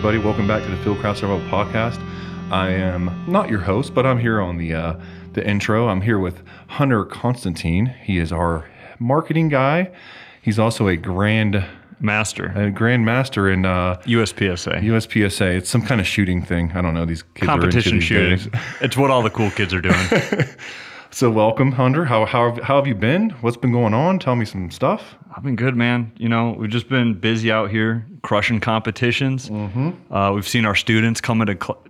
Everybody, welcome back to the Fieldcraft Survival Podcast. I am not your host, but I'm here on the uh, the intro. I'm here with Hunter Constantine. He is our marketing guy. He's also a grand Master. a grand master in uh, USPSA. USPSA. It's some kind of shooting thing. I don't know. These kids Competition are shooting. It's what all the cool kids are doing. So, welcome, Hunter. How, how, how have you been? What's been going on? Tell me some stuff. I've been good, man. You know, we've just been busy out here crushing competitions. Mm-hmm. Uh, we've seen our students come into cl-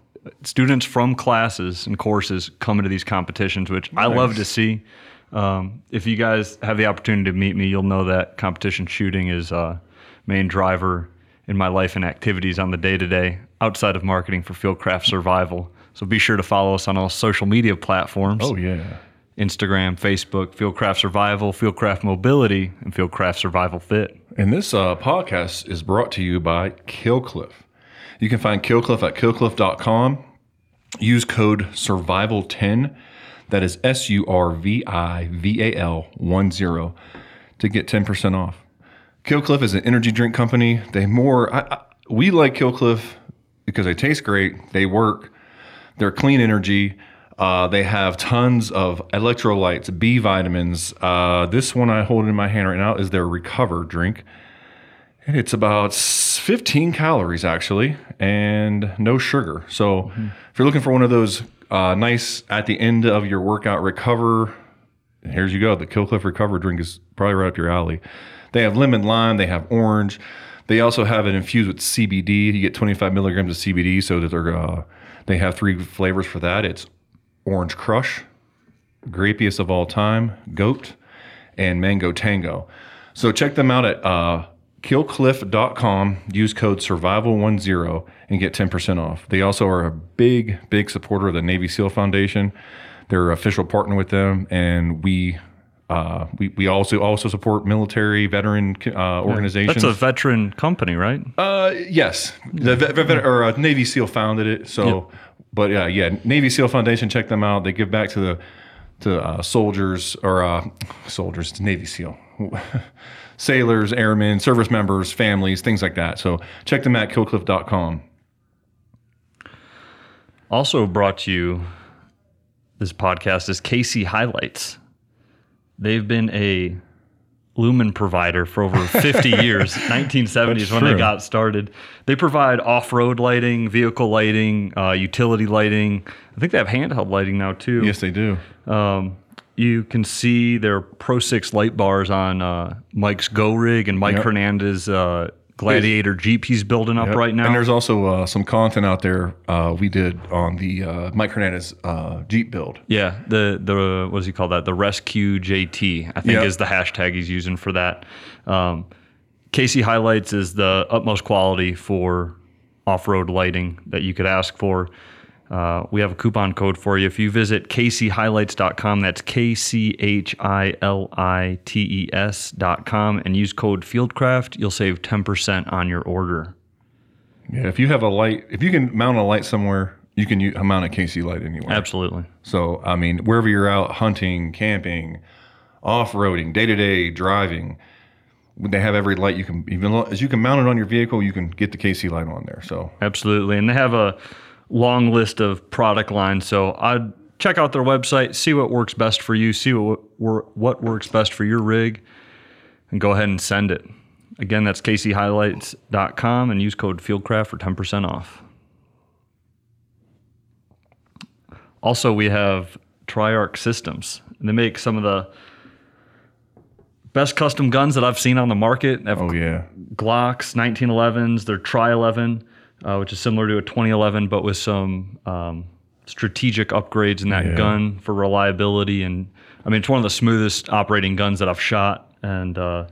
students from classes and courses come into these competitions, which I love to see. Um, if you guys have the opportunity to meet me, you'll know that competition shooting is uh, main driver in my life and activities on the day to day outside of marketing for Fieldcraft Survival. So be sure to follow us on all social media platforms. Oh, yeah. Instagram, Facebook, Fieldcraft Survival, Fieldcraft Mobility, and Fieldcraft Survival Fit. And this uh, podcast is brought to you by Killcliff. You can find Killcliff at killcliff.com. Use code SURVIVAL10. That is S U R V I V A L 1 0 to get 10% off. Killcliff is an energy drink company. They more, I, I, we like Killcliff because they taste great, they work, they're clean energy. Uh, they have tons of electrolytes, B vitamins. Uh, this one I hold in my hand right now is their Recover drink. And it's about 15 calories actually, and no sugar. So if you're looking for one of those uh, nice at the end of your workout recover, here's you go. The Killcliff Recover drink is probably right up your alley. They have lemon lime. They have orange. They also have it infused with CBD. You get 25 milligrams of CBD, so that they're uh, they have three flavors for that. It's orange crush, grapiest of all time, goat, and mango tango. So check them out at uh, killcliff.com. Use code survival10 and get 10% off. They also are a big, big supporter of the Navy SEAL Foundation. They're official partner with them, and we. Uh, we, we also also support military veteran uh, organizations. That's a veteran company, right? Uh, yes, the or uh, Navy SEAL founded it. So, but yeah, yeah, Navy SEAL Foundation. Check them out. They give back to the to uh, soldiers or uh, soldiers, Navy SEAL, sailors, airmen, service members, families, things like that. So check them at killcliff.com. Also brought to you this podcast is KC Highlights. They've been a lumen provider for over 50 years 1970s That's when they got started they provide off-road lighting vehicle lighting uh, utility lighting i think they have handheld lighting now too Yes, they do. Um, you can see their Pro 6 light bars on uh, Mike's Go Rig and Mike Yep. Hernandez uh, Gladiator Jeep he's building up Yep. right now. And there's also uh, some content out there uh, we did on the uh, Mike Hernandez uh, Jeep build. yeah, the the what does he call that? The Rescue JT, I think Yep. is the hashtag he's using for that. Um, KC HiLiTES is the utmost quality for off-road lighting that you could ask for. Uh, we have a coupon code for you. If you visit kchilites.com, that's K C H I L I T E S.com, and use code Fieldcraft, you'll save 10% on your order. Yeah, if you have a light, if you can mount a light somewhere, you can u- mount a KC light anywhere. Absolutely. So, I mean, wherever you're out hunting, camping, off roading, day to day driving, they have every light you can, even as you can mount it on your vehicle, you can get the KC light on there. So, Absolutely. And they have a long list of product lines. So I'd check out their website, see what works best for you, see what, what works best for your rig, and go ahead and send it. Again, that's kchilites.com and use code FieldCraft for 10% off. Also, we have Triarc Systems. They make some of the best custom guns that I've seen on the market. They have oh yeah, Glocks, 1911s. They're Tri 11, uh, which is similar to a 2011, but with some um, strategic upgrades in that Yeah. gun for reliability. And I mean, it's one of the smoothest operating guns that I've shot. And uh,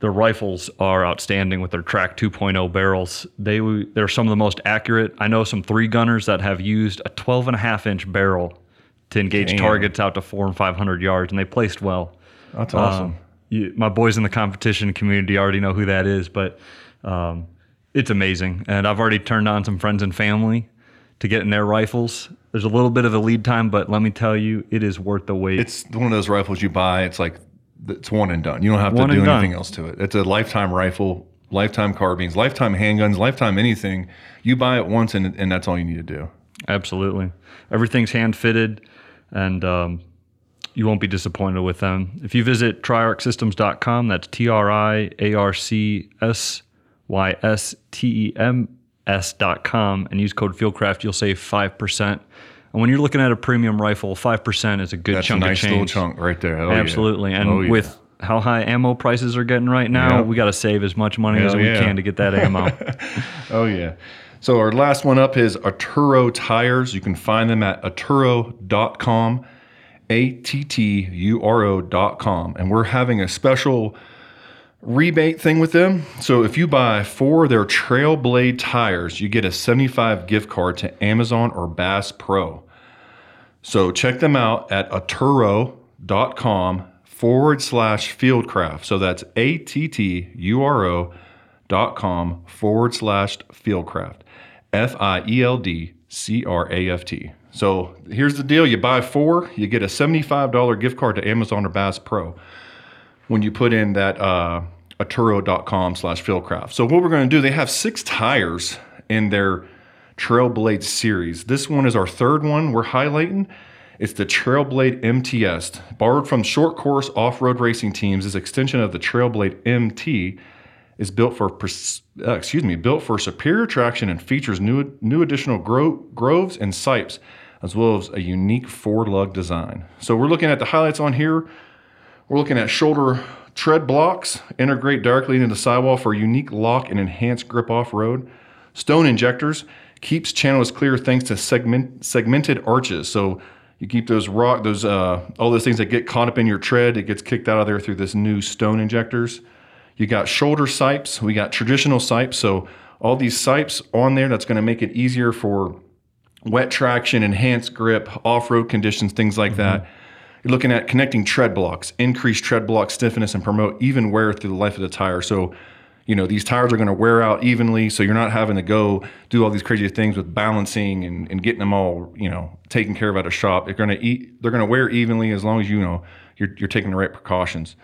their rifles are outstanding with their Track 2.0 barrels. They they're some of the most accurate. I know some three gunners that have used a 12 and a half inch barrel to engage Damn. targets out to four and 500 yards, and they placed well. that's awesome. Um, you, my boys in the competition community already know who that is, but um, it's amazing. And I've already turned on some friends and family to get in their rifles. There's a little bit of a lead time, but let me tell you, it is worth the wait. it's one of those rifles you buy. It's like it's one and done. You don't have to do and done. anything else to it. It's a lifetime rifle. lifetime carbines, lifetime handguns, lifetime anything. You buy it once, and and that's all you need to do. Absolutely. Everything's hand fitted and um, you won't be disappointed with them. If you visit triarcsystems.com, that's T R I A R C S Y S T E M S.com, and use code Fieldcraft, you'll save 5%. And when you're looking at a premium rifle, 5% is a good That's chunk a nice of change. little chunk right there. Oh, yeah. Absolutely. And Oh, yeah. with how high ammo prices are getting right now, Yep. we got to save as much money as we yeah. can to get that ammo. Oh yeah. So our last one up is Atturo tires. You can find them at atturo.com, A T T U R O.com. And we're having a special rebate thing with them. So if you buy four of their Trailblade tires, you get a 75 gift card to Amazon or Bass Pro. So check them out at atturo.com forward slash fieldcraft. So that's A T T U R O dot com forward slash fieldcraft. F I E L D C R A F T. So here's the deal you buy four, you get a $75 gift card to Amazon or Bass Pro when you put in that uh, atturo.com slash fieldcraft. So what we're going to do, they have six tires in their Trailblade series. This one is our third one we're highlighting. It's the Trailblade MTS, borrowed from short course off-road racing teams. This extension of the Trailblade MT is built for uh, excuse me, built for superior traction and features new new additional gro- groves and sipes, as well as a unique four lug design. So we're looking at the highlights on here. We're looking at shoulder tread blocks, integrate directly into the sidewall for unique lock and enhanced grip off road. Stone injectors keeps channels clear thanks to segment segmented arches. So you keep those rock, those uh, all those things that get caught up in your tread, it gets kicked out of there through this new stone injectors. You got shoulder sipes, we got traditional sipes. So all these sipes on there that's going to make it easier for wet traction, enhanced grip, off-road conditions, things like that. You're looking at connecting tread blocks, increase tread block stiffness, and promote even wear through the life of the tire. So, you know, these tires are going to wear out evenly, so you're not having to go do all these crazy things with balancing and, and getting them all, you know, taken care of at a shop. They're going to eat, they're going to wear evenly as long as you know you're, you're taking the right precautions.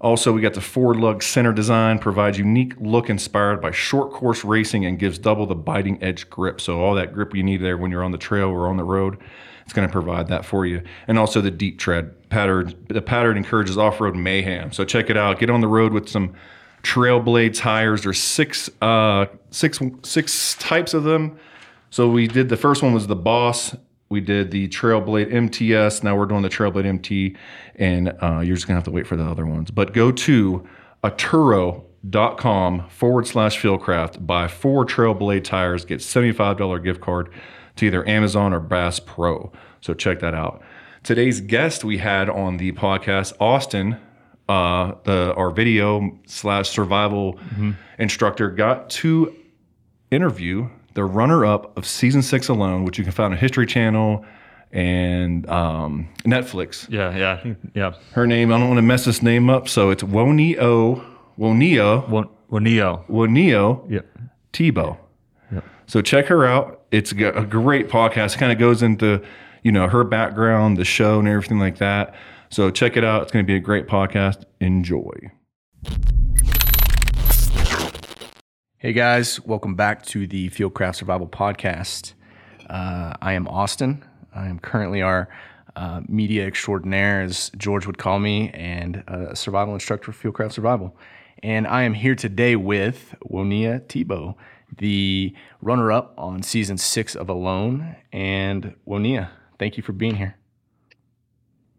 Also, we got the forward lug center design, provides unique look inspired by short course racing and gives double the biting edge grip. So all that grip you need there when you're on the trail or on the road, it's going to provide that for you. And also the deep tread pattern. The pattern encourages off-road mayhem. So check it out. Get on the road with some Trailblade tires. There's six, uh, six, six types of them. So we did the first one was the Boss. We did the Trailblade MTS. Now we're doing the Trailblade MT, and uh, you're just gonna have to wait for the other ones. But go to atturo.com forward slash fieldcraft. Buy four Trailblade tires. Get $75 gift card to either Amazon or Bass Pro. So check that out. Today's guest we had on the podcast, Austin, uh, the our video slash survival instructor, got to interview the runner-up of season six alone, which you can find on History Channel and um, Netflix. yeah, yeah, yeah. Her name, I don't want to mess this name up, so it's Woniya Woniya One, one Neo. Woniya Yeah. Thibeault. Yep. So check her out. It's a great podcast. It kind of goes into, you know, her background, the show, and everything like that. So check it out. It's going to be a great podcast. Enjoy. Hey guys, welcome back to the Fieldcraft Survival Podcast. Uh, I am Austin. I am currently our uh, media extraordinaire, as George would call me, and a survival instructor for Fieldcraft Survival. And I am here today with Woniya Thibeault, the runner up on season six of Alone. And Woniya, thank you for being here.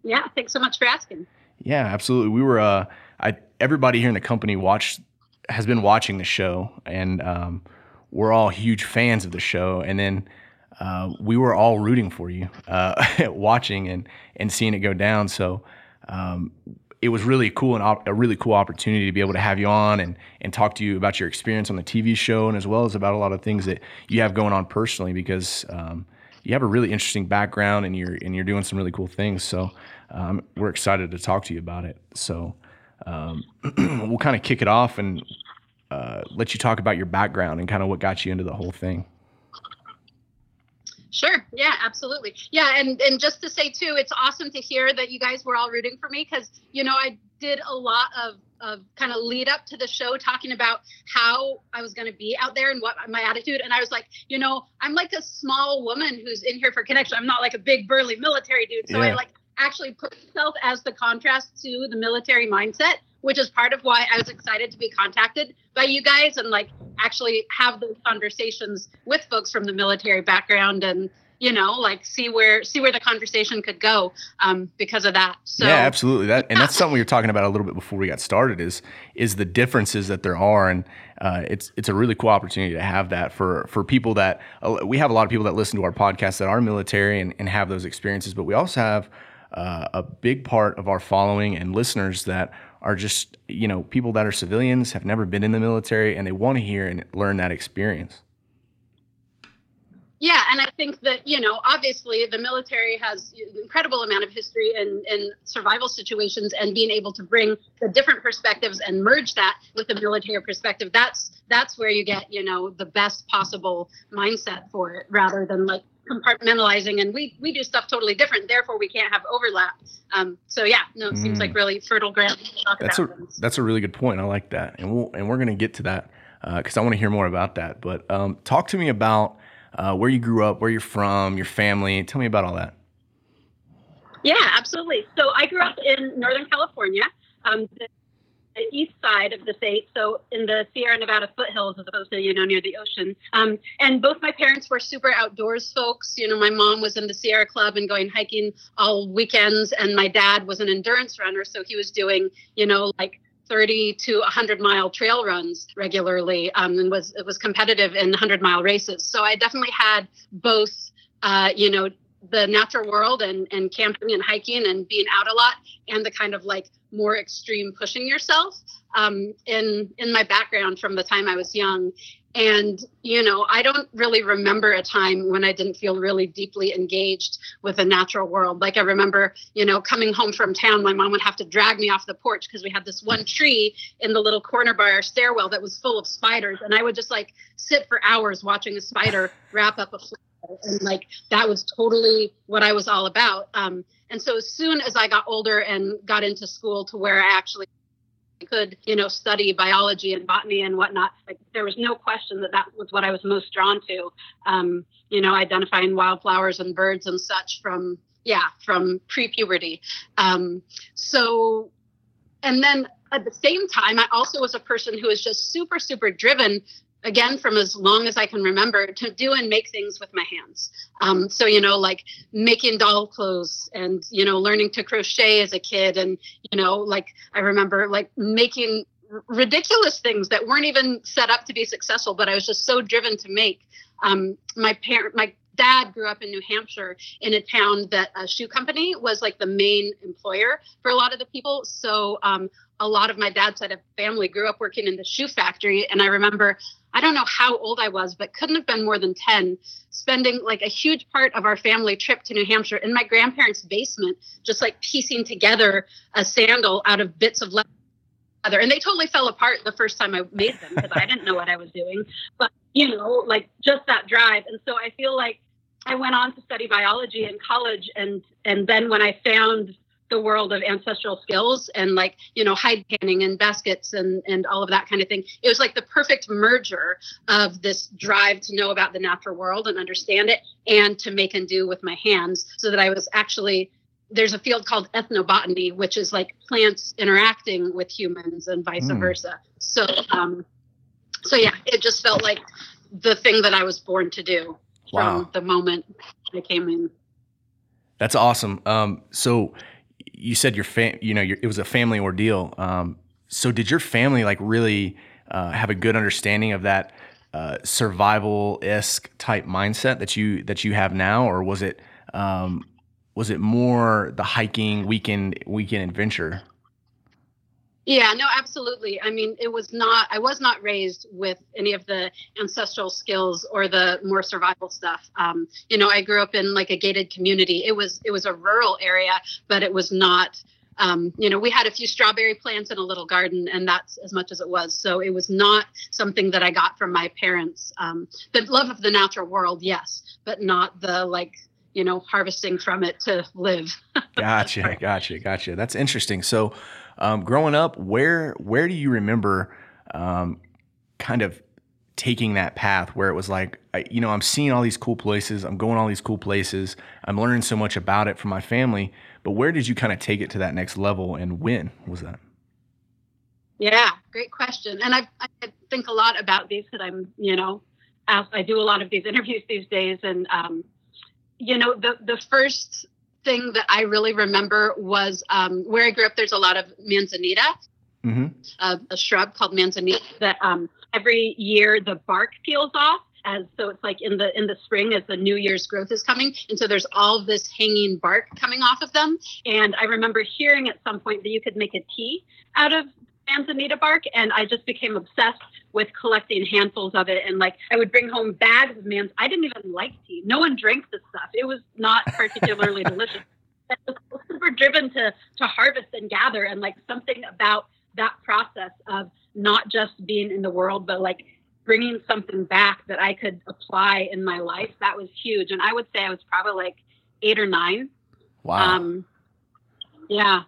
Yeah, thanks so much for asking. Yeah, absolutely. We were uh I everybody here in the company watched has been watching the show and um we're all huge fans of the show and then uh, we were all rooting for you uh, watching and and seeing it go down so um, it was really cool and op- a really cool opportunity to be able to have you on and and talk to you about your experience on the TV show and as well as about a lot of things that you have going on personally because um, you have a really interesting background and you're and you're doing some really cool things. So um, we're excited to talk to you about it. So um, we'll kind of kick it off and uh, let you talk about your background and kind of what got you into the whole thing. Sure. Yeah, absolutely. Yeah, and and just to say too, it's awesome to hear that you guys were all rooting for me because you know I did a lot of of kind of lead up to the show talking about how I was going to be out there and what my attitude. And I was like, you know, I'm like a small woman who's in here for connection. I'm not like a big burly military dude. So I like actually put myself as the contrast to the military mindset, which is part of why I was excited to be contacted by you guys and like actually have those conversations with folks from the military background and you know like see where see where the conversation could go um, because of that. So yeah, absolutely. That and that's something we were talking about a little bit before we got started. Is is the differences that there are, and uh, it's it's a really cool opportunity to have that for for people that uh, we have a lot of people that listen to our podcast that are military and, and have those experiences, but we also have uh, a big part of our following and listeners that are just you know people that are civilians have never been in the military and they want to hear and learn that experience. Yeah, and I think that you know, obviously, the military has an incredible amount of history in, in survival situations, and being able to bring the different perspectives and merge that with the military perspective. That's that's where you get you know the best possible mindset for it, rather than like compartmentalizing. And we we do stuff totally different, therefore we can't have overlap. Um, so yeah, no, it seems Mm. like really fertile ground to talk That's a things. that's a really good point. I like that, and we'll and we're gonna get to that because I want to hear more about that. But um, talk to me about uh, where you grew up, where you're from, your family. Tell me about all that. Yeah, absolutely. So I grew up in Northern California, um, the, the east side of the state, so in the Sierra Nevada foothills as opposed to, you know, near the ocean. Um, and both my parents were super outdoors folks. You know, my mom was in the Sierra Club and going hiking all weekends, and my dad was an endurance runner, so he was doing, you know, like 30 to 100 mile trail runs regularly um, and was was competitive in 100 mile races so i definitely had both uh, you know the natural world and and camping and hiking and being out a lot and the kind of like more extreme pushing yourself um, in in my background from the time I was young. And you know, I don't really remember a time when I didn't feel really deeply engaged with the natural world. Like I remember, you know, coming home from town, my mom would have to drag me off the porch because we had this one tree in the little corner by our stairwell that was full of spiders, and I would just like sit for hours watching a spider wrap up a flower. And like that was totally what I was all about. Um, and so as soon as I got older and got into school to where I actually could, you know, study biology and botany and whatnot, like there was no question that that was what I was most drawn to. Um, you know, identifying wildflowers and birds and such from yeah from pre-puberty. Um, so, and then at the same time, I also was a person who was just super super driven again from as long as I can remember to do and make things with my hands. Um, so you know, like making doll clothes and you know, learning to crochet as a kid, and you know, like I remember like making r- ridiculous things that weren't even set up to be successful, but I was just so driven to make. Um, my parent, my dad grew up in New Hampshire in a town that a shoe company was like the main employer for a lot of the people. So um, a lot of my dad's side of family grew up working in the shoe factory, and I remember I don't know how old I was, but couldn't have been more than 10, spending like a huge part of our family trip to New Hampshire in my grandparents' basement, just like piecing together a sandal out of bits of leather. And they totally fell apart the first time I made them because I didn't know what I was doing. But, you know, like just that drive. And so I feel like I went on to study biology in college. And, and then when I found the world of ancestral skills and like you know hide tanning and baskets and and all of that kind of thing it was like the perfect merger of this drive to know about the natural world and understand it and to make and do with my hands so that i was actually there's a field called ethnobotany which is like plants interacting with humans and vice Mm. versa so um so yeah it just felt like the thing that i was born to do Wow. from the moment i came in That's awesome. Um, so you said your fam, you know, your, it was a family ordeal. Um, so did your family like really uh, have a good understanding of that uh, survival esque type mindset that you that you have now, or was it um, was it more the hiking weekend weekend adventure? Yeah, no, absolutely. I mean, it was not, I was not raised with any of the ancestral skills or the more survival stuff. Um, you know, I grew up in like a gated community. It was, it was a rural area, but it was not, um, you know, we had a few strawberry plants in a little garden and that's as much as it was. So it was not something that I got from my parents. Um, the love of the natural world, yes, but not the like, you know, harvesting from it to live. Gotcha, gotcha, gotcha. That's interesting. So, um, growing up, where where do you remember um, kind of taking that path where it was like, I, you know, I'm seeing all these cool places, I'm going all these cool places, I'm learning so much about it from my family, but where did you kind of take it to that next level, and when was that? Yeah, great question. And I, I think a lot about these because I'm, you know, I do a lot of these interviews these days, and um, you know, the the first thing that I really remember was um, where I grew up. There's a lot of manzanita, mm-hmm. uh, a shrub called manzanita that um, every year the bark peels off. As so, it's like in the in the spring as the New Year's growth is coming, and so there's all this hanging bark coming off of them. And I remember hearing at some point that you could make a tea out of manzanita bark and I just became obsessed with collecting handfuls of it and like I would bring home bags of mans I didn't even like tea. No one drank this stuff. It was not particularly delicious. I was super driven to to harvest and gather and like something about that process of not just being in the world but like bringing something back that I could apply in my life that was huge and I would say I was probably like 8 or 9. Wow. Um yeah.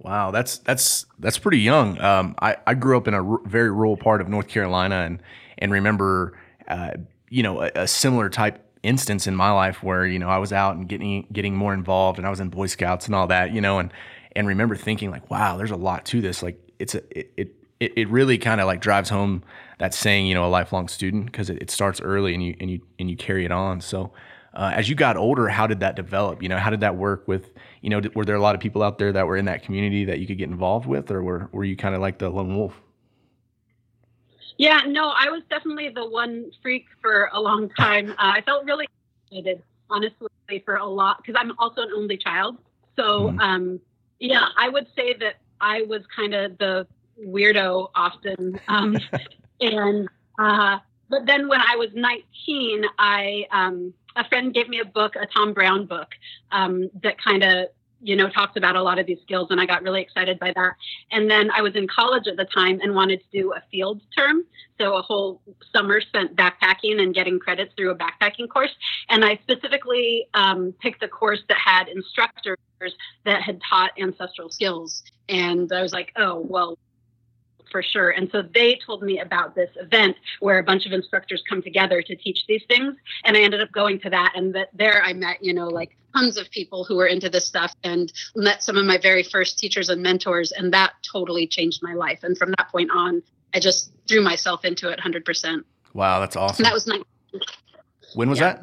Wow, that's that's that's pretty young. Um, I I grew up in a r- very rural part of North Carolina, and and remember, uh, you know, a, a, similar type instance in my life where you know I was out and getting getting more involved, and I was in Boy Scouts and all that, you know, and and remember thinking like, wow, there's a lot to this. Like, it's a it it, it really kind of like drives home that saying, you know, a lifelong student because it, it starts early and you and you and you carry it on. So uh, as you got older, how did that develop? You know, how did that work with, you know, were there a lot of people out there that were in that community that you could get involved with, or were, were you kind of like the lone wolf? Yeah, no, I was definitely the one freak for a long time. Uh, I felt really excited, honestly, for a lot because I'm also an only child. So, mm-hmm. um, yeah, I would say that I was kind of the weirdo often. Um, and, uh, but then when I was 19, I, um, a friend gave me a book, a Tom Brown book, um, that kind of you know talks about a lot of these skills, and I got really excited by that. And then I was in college at the time and wanted to do a field term, so a whole summer spent backpacking and getting credits through a backpacking course. And I specifically um, picked a course that had instructors that had taught ancestral skills, and I was like, oh well for sure. And so they told me about this event where a bunch of instructors come together to teach these things. And I ended up going to that. And that there I met, you know, like tons of people who were into this stuff and met some of my very first teachers and mentors. And that totally changed my life. And from that point on, I just threw myself into it 100%. Wow, that's awesome. And that was 19- when was yeah. that?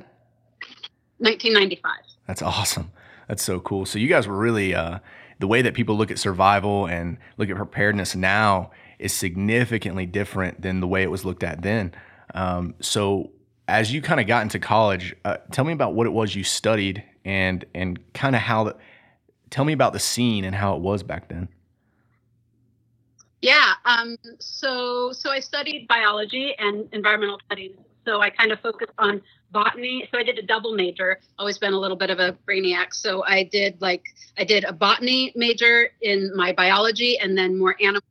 1995. That's awesome. That's so cool. So you guys were really uh, the way that people look at survival and look at preparedness now is significantly different than the way it was looked at then. Um, so as you kind of got into college, uh, tell me about what it was you studied and and kind of how the, tell me about the scene and how it was back then. Yeah, um, so so I studied biology and environmental studies. So I kind of focused on botany. So I did a double major. Always been a little bit of a brainiac. So I did like I did a botany major in my biology, and then more animal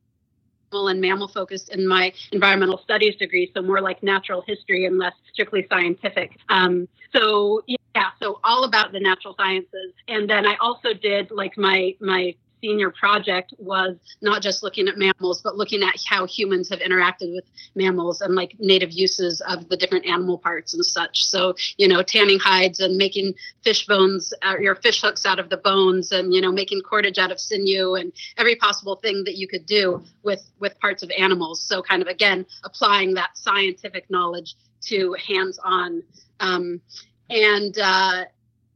and mammal focused in my environmental studies degree, so more like natural history and less strictly scientific. Um, so yeah, so all about the natural sciences. And then I also did like my my senior project was not just looking at mammals, but looking at how humans have interacted with mammals and like native uses of the different animal parts and such. So, you know, tanning hides and making fish bones, uh, your fish hooks out of the bones and, you know, making cordage out of sinew and every possible thing that you could do with, with parts of animals. So kind of, again, applying that scientific knowledge to hands-on. Um, and uh,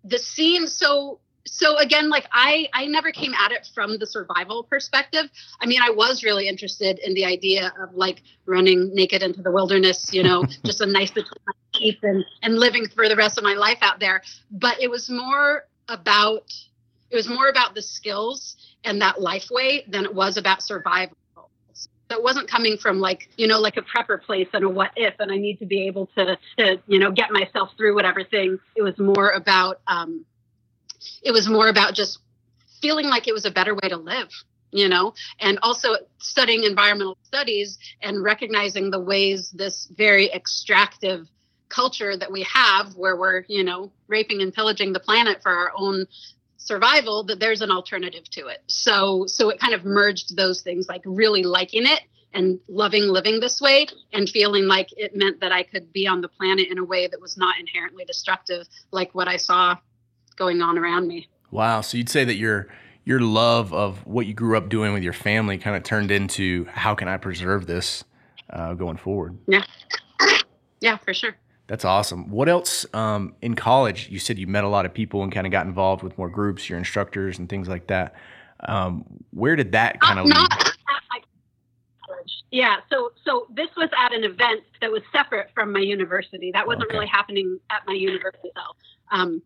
the scene, so so again like i i never came at it from the survival perspective. I mean i was really interested in the idea of like running naked into the wilderness you know just a nice between my teeth and and living for the rest of my life out there. But it was more about it was more about the skills and that life way than it was about survival. So it wasn't coming from like you know like a prepper place and a what if and i need to be able to to you know get myself through whatever thing. It was more about um it was more about just feeling like it was a better way to live you know and also studying environmental studies and recognizing the ways this very extractive culture that we have where we're you know raping and pillaging the planet for our own survival that there's an alternative to it. So so it kind of merged those things like really liking it and loving living this way and feeling like it meant that I could be on the planet in a way that was not inherently destructive like what I saw going on around me. Wow, so you'd say that your your love of what you grew up doing with your family kind of turned into how can I preserve this uh, going forward? Yeah. Yeah, for sure. That's awesome. What else um, in college? You said you met a lot of people and kind of got involved with more groups, your instructors and things like that. Um, where did that kind of lead? Yeah, so so this was at an event that was separate from my university. That wasn't Okay. really happening at my university though. Um,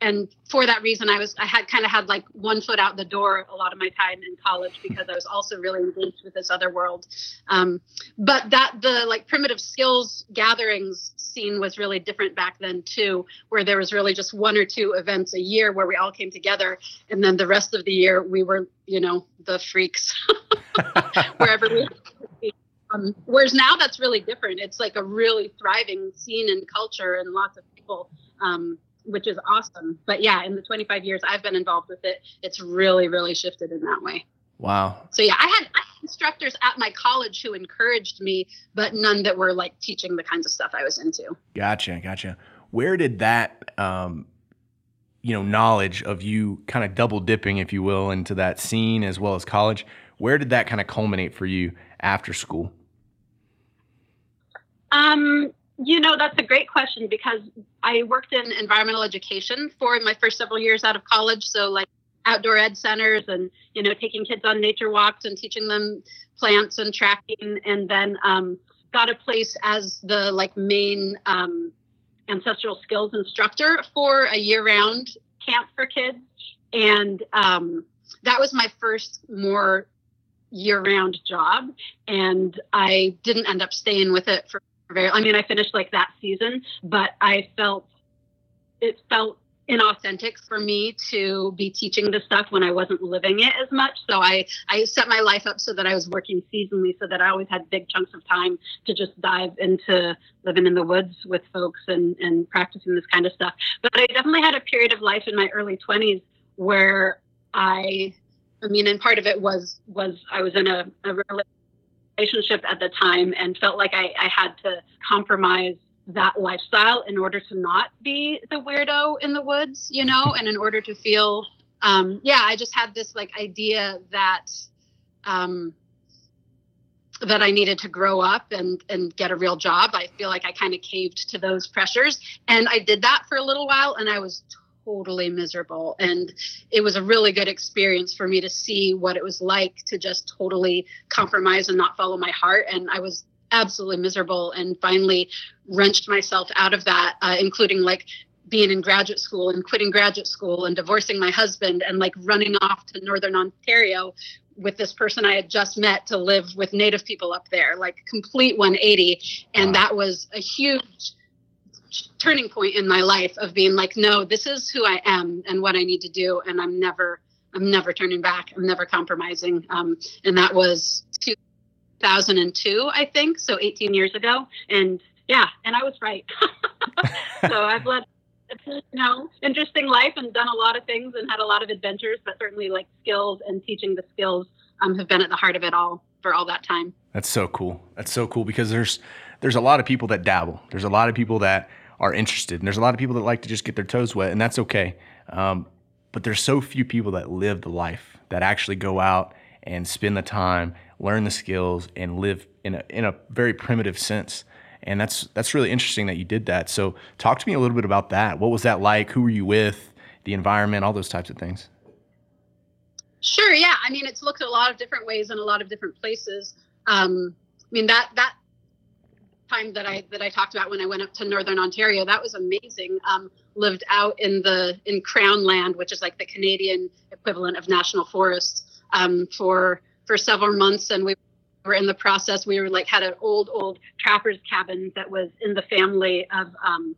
and for that reason, I was I had kind of had like one foot out the door a lot of my time in college because I was also really engaged with this other world. Um, but that the like primitive skills gatherings scene was really different back then too, where there was really just one or two events a year where we all came together, and then the rest of the year we were you know the freaks wherever we. Um, whereas now that's really different. It's like a really thriving scene and culture and lots of people, um, which is awesome. But yeah, in the 25 years I've been involved with it, it's really, really shifted in that way. Wow. So yeah, I had, I had instructors at my college who encouraged me, but none that were like teaching the kinds of stuff I was into. Gotcha, gotcha. Where did that, um, you know, knowledge of you kind of double dipping, if you will, into that scene as well as college? Where did that kind of culminate for you after school? Um, you know, that's a great question because I worked in environmental education for my first several years out of college. So, like outdoor ed centers and, you know, taking kids on nature walks and teaching them plants and tracking. And then um, got a place as the like main um, ancestral skills instructor for a year round camp for kids. And um, that was my first more year round job. And I didn't end up staying with it for very i mean i finished like that season but i felt it felt inauthentic for me to be teaching this stuff when i wasn't living it as much. So i i set my life up so that i was working seasonally so that i always had big chunks of time to just dive into living in the woods with folks and and practicing this kind of stuff. But i definitely had a period of life in my early 20s where i i mean and part of it was was i was in a, a relationship at the time and felt like I, I had to compromise that lifestyle in order to not be the weirdo in the woods, you know, and in order to feel, um, yeah, I just had this like idea that, um, that I needed to grow up and and get a real job. I feel like I kind of caved to those pressures, and I did that for a little while, and I was totally miserable. And it was a really good experience for me to see what it was like to just totally compromise and not follow my heart. And I was absolutely miserable and finally wrenched myself out of that, uh, including like being in graduate school and quitting graduate school and divorcing my husband and like running off to Northern Ontario with this person I had just met to live with native people up there, like complete 180. And Wow. that was a huge turning point in my life of being like, no, this is who I am and what I need to do. And I'm never, I'm never turning back. I'm never compromising. Um, and that was 2002, I think. So 18 years ago. And yeah, and I was right. so I've led, you know, interesting life and done a lot of things and had a lot of adventures, but certainly like skills and teaching the skills um, have been at the heart of it all for all that time. That's so cool. That's so cool because there's there's a lot of people that dabble. There's a lot of people that are interested, and there's a lot of people that like to just get their toes wet, and that's okay. Um, but there's so few people that live the life that actually go out and spend the time, learn the skills, and live in a in a very primitive sense. And that's that's really interesting that you did that. So talk to me a little bit about that. What was that like? Who were you with? The environment, all those types of things. Sure. Yeah. I mean, it's looked a lot of different ways in a lot of different places. Um, I mean that that time that I that I talked about when I went up to Northern Ontario, that was amazing. Um, lived out in the in Crown Land, which is like the Canadian equivalent of national forests, um, for for several months, and we were in the process. We were like had an old old trapper's cabin that was in the family of um,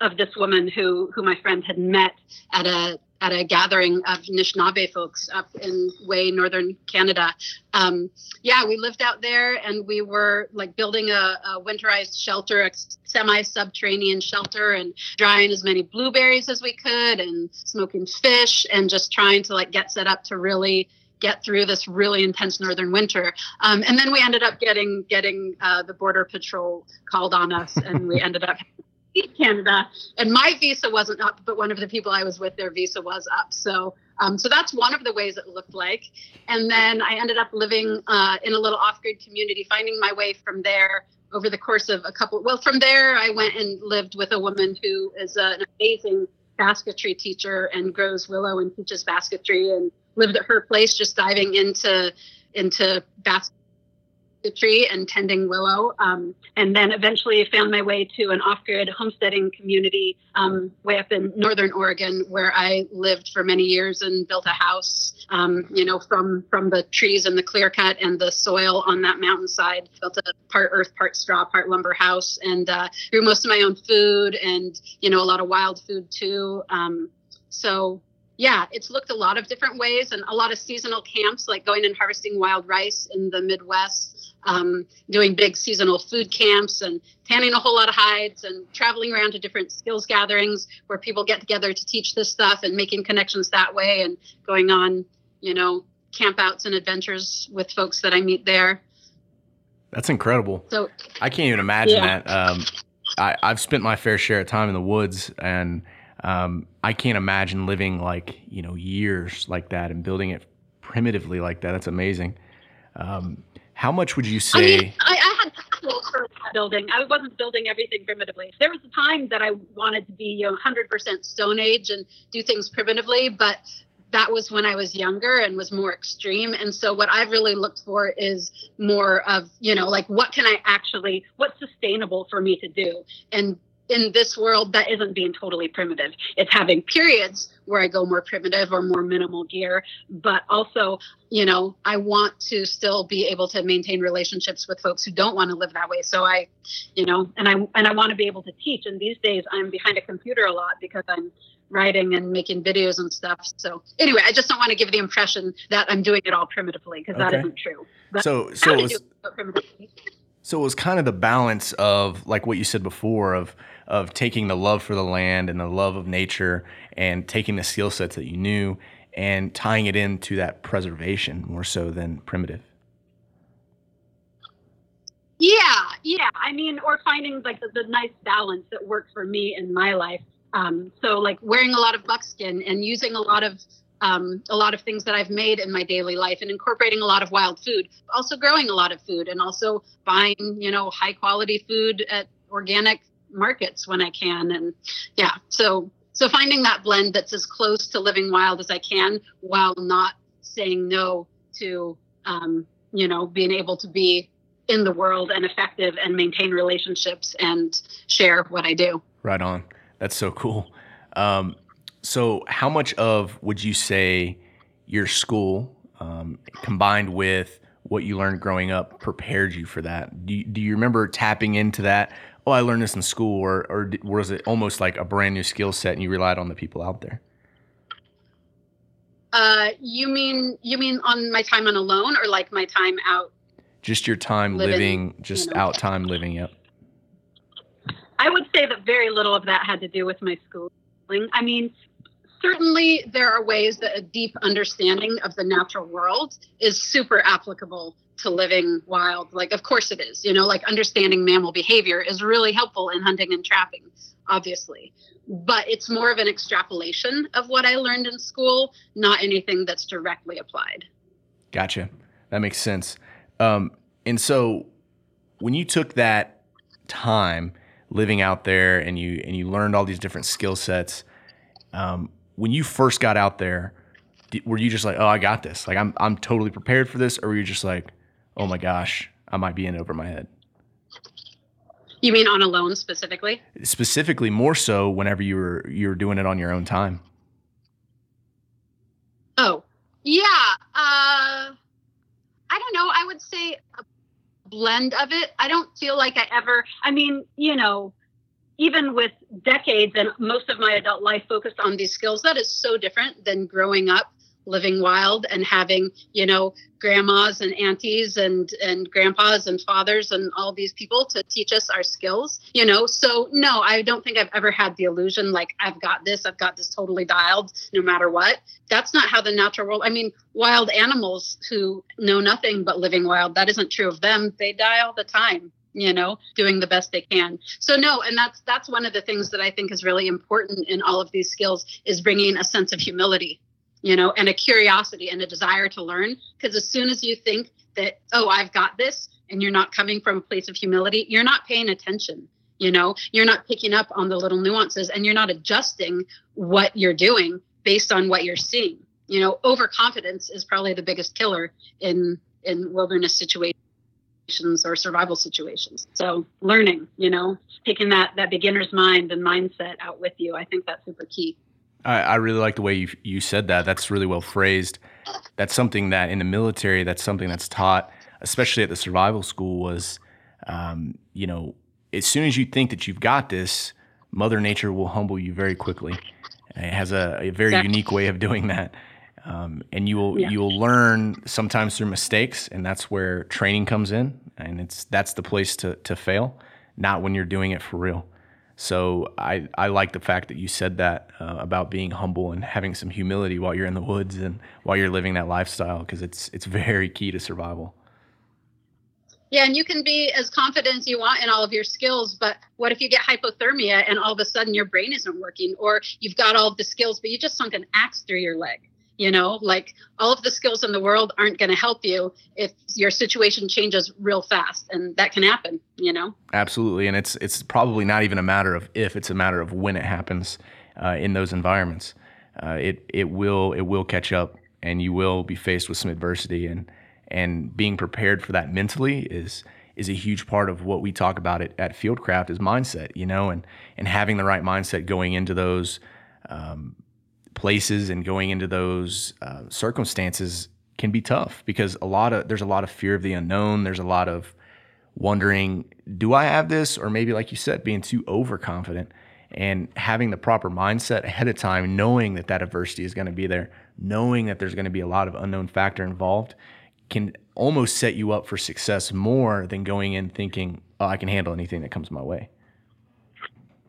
of this woman who who my friend had met at a at a gathering of Anishinaabe folks up in way northern Canada. Um, yeah, we lived out there and we were like building a, a winterized shelter, a semi subterranean shelter, and drying as many blueberries as we could and smoking fish and just trying to like get set up to really get through this really intense northern winter. Um, and then we ended up getting getting uh, the border patrol called on us, and we ended up Canada, and my visa wasn't up, but one of the people I was with, their visa was up. So, um, so that's one of the ways it looked like. And then I ended up living uh, in a little off-grid community, finding my way from there over the course of a couple. Well, from there, I went and lived with a woman who is an amazing basketry teacher and grows willow and teaches basketry, and lived at her place, just diving into into basket tree and tending willow. Um, and then eventually found my way to an off grid homesteading community um, way up in northern Oregon, where I lived for many years and built a house, um, you know, from, from the trees and the clear cut and the soil on that mountainside. Built a part earth, part straw, part lumber house and uh, grew most of my own food and, you know, a lot of wild food too. Um, so yeah, it's looked a lot of different ways and a lot of seasonal camps, like going and harvesting wild rice in the Midwest um, doing big seasonal food camps and tanning a whole lot of hides and traveling around to different skills gatherings where people get together to teach this stuff and making connections that way and going on, you know, campouts and adventures with folks that I meet there. That's incredible. So I can't even imagine yeah. that. Um, I, I've spent my fair share of time in the woods and um, I can't imagine living like, you know, years like that and building it primitively like that. That's amazing. Um, how much would you say? I, mean, I, I had tools for building. I wasn't building everything primitively. There was a time that I wanted to be, you know, 100% Stone Age and do things primitively, but that was when I was younger and was more extreme. And so what I've really looked for is more of, you know, like what can I actually, what's sustainable for me to do? And in this world that isn't being totally primitive. It's having periods where I go more primitive or more minimal gear, but also, you know, I want to still be able to maintain relationships with folks who don't want to live that way. So I, you know, and I and I want to be able to teach. And these days I'm behind a computer a lot because I'm writing and making videos and stuff. So anyway, I just don't want to give the impression that I'm doing it all primitively because okay. that isn't true. But so so it was, so it was kind of the balance of like what you said before of of taking the love for the land and the love of nature and taking the skill sets that you knew and tying it into that preservation more so than primitive. Yeah, yeah. I mean, or finding like the, the nice balance that worked for me in my life. Um, so like wearing a lot of buckskin and using a lot of um, a lot of things that I've made in my daily life and incorporating a lot of wild food, also growing a lot of food and also buying, you know, high quality food at organic markets when I can. And yeah, so so finding that blend that's as close to living wild as I can while not saying no to um, you know being able to be in the world and effective and maintain relationships and share what I do. Right on. That's so cool. Um, so, how much of would you say your school um, combined with what you learned growing up prepared you for that? Do you, do you remember tapping into that oh, I learned this in school, or or was it almost like a brand new skill set and you relied on the people out there? Uh, you mean you mean on my time on alone, or like my time out? Just your time living, living just you know? out time living. Yep. I would say that very little of that had to do with my schooling. I mean, certainly there are ways that a deep understanding of the natural world is super applicable to living wild. Like, of course it is. You know, like understanding mammal behavior is really helpful in hunting and trapping, obviously. But it's more of an extrapolation of what I learned in school, not anything that's directly applied. Gotcha. That makes sense. Um, and so, when you took that time living out there and you and you learned all these different skill sets, um, when you first got out there, were you just like, "Oh, I got this. Like I'm I'm totally prepared for this," or were you just like, oh my gosh, I might be in over my head. You mean on Alone specifically? Specifically, more so whenever you were you were doing it on your own time. Oh, yeah. Uh, I don't know. I would say a blend of it. I don't feel like I ever. I mean, you know, even with decades and most of my adult life focused on these skills, that is so different than growing up living wild and having you know grandmas and aunties and and grandpas and fathers and all these people to teach us our skills you know? So no i don't think i've ever had the illusion like i've got this i've got this totally dialed no matter what. That's not how the natural world i mean wild animals who know nothing but living wild that isn't true of them. They die all the time you know doing the best they can. So no and that's that's one of the things that i think is really important in all of these skills is bringing a sense of humility you know and a curiosity and a desire to learn. Because as soon as you think that oh i've got this and you're not coming from a place of humility you're not paying attention you know? You're not picking up on the little nuances and you're not adjusting what you're doing based on what you're seeing. You know overconfidence is probably the biggest killer in in wilderness situations or survival situations. So learning, you know, taking that that beginner's mind and mindset out with you, I think that's super key. I, I really like the way you you said that. That's really well phrased. That's something that in the military, that's something that's taught, especially at the survival school, was, um, you know, as soon as you think that you've got this, Mother Nature will humble you very quickly. It has a, a very exactly. unique way of doing that. Um, and you will yeah. you will learn sometimes through mistakes, and that's where training comes in, and it's that's the place to to fail, not when you're doing it for real. So I I like the fact that you said that uh, about being humble and having some humility while you're in the woods and while you're living that lifestyle because it's it's very key to survival. Yeah, and you can be as confident as you want in all of your skills, but what if you get hypothermia and all of a sudden your brain isn't working, or you've got all the skills, but you just sunk an axe through your leg? You know like all of the skills in the world aren't going to help you if your situation changes real fast and that can happen you know? Absolutely and it's it's probably not even a matter of if it's a matter of when it happens uh, in those environments. Uh, it it will it will catch up and you will be faced with some adversity and and being prepared for that mentally is is a huge part of what we talk about it at fieldcraft is mindset you know and and having the right mindset going into those um, places and going into those uh, circumstances can be tough because a lot of there's a lot of fear of the unknown. There's a lot of wondering, do I have this? Or maybe, like you said, being too overconfident and having the proper mindset ahead of time, knowing that that adversity is going to be there, knowing that there's going to be a lot of unknown factor involved, can almost set you up for success more than going in thinking, oh, I can handle anything that comes my way.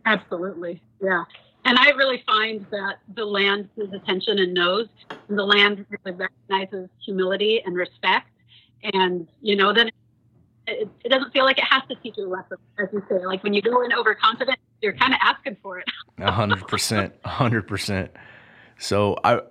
Absolutely. Yeah and I really find that the land pays attention and knows. And the land really recognizes humility and respect. And, you know, then it, it, doesn't feel like it has to teach you a lesson, as you say. Like when you go in overconfident, you're kind of asking for it. Hundred percent, hundred percent. So I,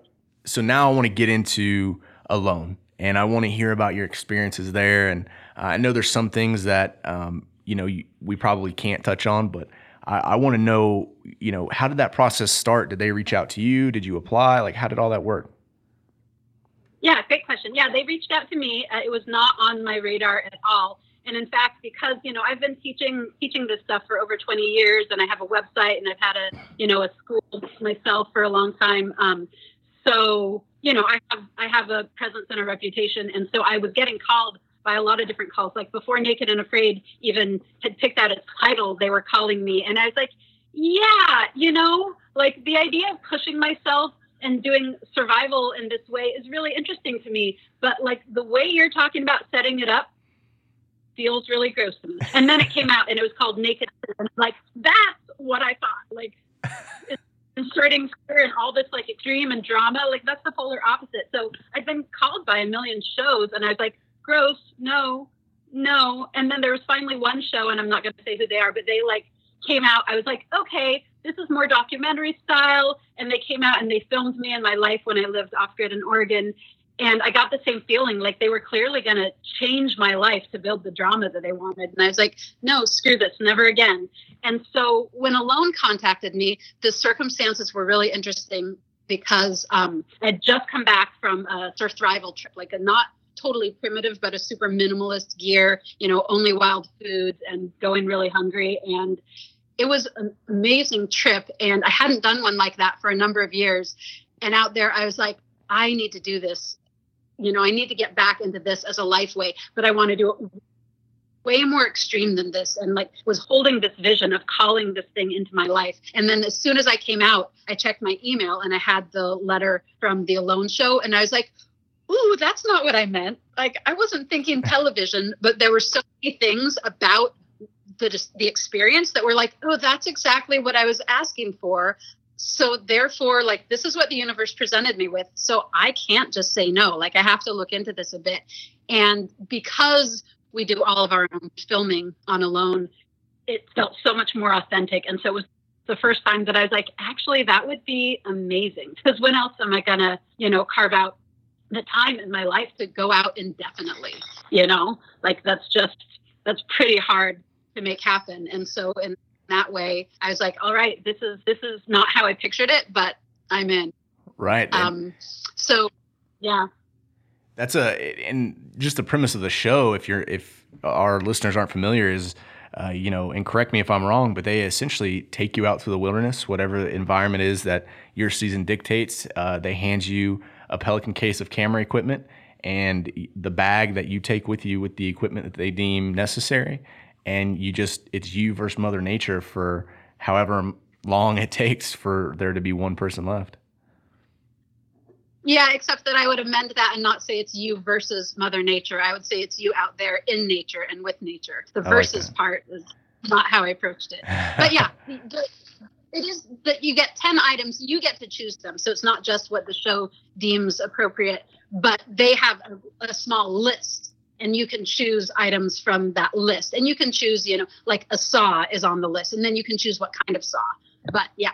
so now I want to get into alone, and I want to hear about your experiences there. And I know there's some things that um, you know you, we probably can't touch on, but I, I want to know, you know, how did that process start? Did they reach out to you? Did you apply? Like, how did all that work? Yeah, great question. Yeah, they reached out to me. Uh, it was not on my radar at all. And in fact, because you know I've been teaching teaching this stuff for over 20 years, and I have a website, and I've had a you know a school myself for a long time. Um, so you know I have I have a presence and a reputation, and so I was getting called by a lot of different calls. Like before Naked and Afraid even had picked out its title, they were calling me. And I was like, yeah, you know, like the idea of pushing myself and doing survival in this way is really interesting to me. But like the way you're talking about setting it up feels really gross to me. And then it came out and it was called Naked. And like, that's what I thought. Like, inserting fear and all this like extreme and drama, like that's the polar opposite. So I've been called by a million shows and I was like, gross, no, no. And then there was finally one show, and I'm not going to say who they are, but they like came out. I was like, okay, this is more documentary style. And they came out and they filmed me in my life when I lived off grid in Oregon. And I got the same feeling like they were clearly going to change my life to build the drama that they wanted. And I was like, no, screw this, never again. And so when Alone contacted me, the circumstances were really interesting because um, I'd just come back from a surthrival trip, like a not totally primitive, but a super minimalist gear, you know, only wild foods and going really hungry. And it was an amazing trip. And I hadn't done one like that for a number of years. And out there, I was like, I need to do this. You know, I need to get back into this as a life way, but I want to do it way more extreme than this and like was holding this vision of calling this thing into my life. And then as soon as I came out, I checked my email and I had the letter from the Alone show and I was like, ooh, that's not what I meant. Like I wasn't thinking television, but there were so many things about the the experience that were like, oh, that's exactly what I was asking for. So therefore, like this is what the universe presented me with. So I can't just say no. Like I have to look into this a bit. And because we do all of our own filming on Alone, it felt so much more authentic. And so it was the first time that I was like, actually, that would be amazing. Because when else am I gonna, you know, carve out the time in my life to go out indefinitely? You know, like that's just that's pretty hard to make happen. And so in that way, I was like, all right, this is this is not how I pictured it, but I'm in. Right. Um. So, yeah. That's a and just the premise of the show. If you're if our listeners aren't familiar, is uh, you know, and correct me if I'm wrong, but they essentially take you out to the wilderness, whatever the environment is that your season dictates. Uh, they hand you a Pelican case of camera equipment and the bag that you take with you with the equipment that they deem necessary, and you just it's you versus Mother Nature for however long it takes for there to be one person left. Yeah, except that I would amend that and not say it's you versus Mother Nature. I would say it's you out there in nature and with nature. The versus like part is not how I approached it. But yeah, the, it is that you get 10 items, you get to choose them. So it's not just what the show deems appropriate, but they have a, a small list and you can choose items from that list. And you can choose, you know, like a saw is on the list, and then you can choose what kind of saw. But yeah,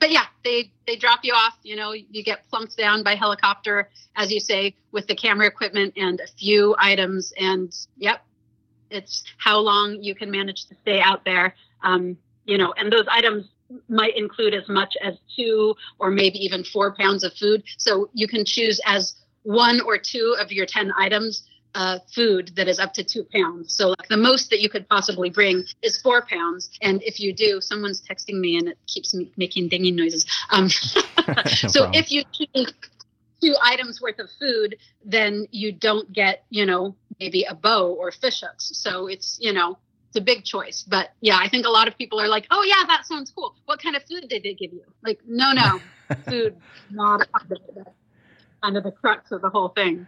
but yeah, they they drop you off. You know, you get plunked down by helicopter, as you say, with the camera equipment and a few items. And yep, it's how long you can manage to stay out there. Um, you know, and those items might include as much as two or maybe even four pounds of food. So you can choose as one or two of your 10 items uh, food that is up to two pounds. So like the most that you could possibly bring is four pounds. And if you do, someone's texting me and it keeps me making dinging noises. Um, so if you choose two items worth of food, then you don't get, you know, maybe a bow or fish hooks. So it's, you know, it's a big choice. But yeah, I think a lot of people are like, oh yeah, that sounds cool. What kind of food did they give you? Like, no, no, food, not kind of the crux of the whole thing.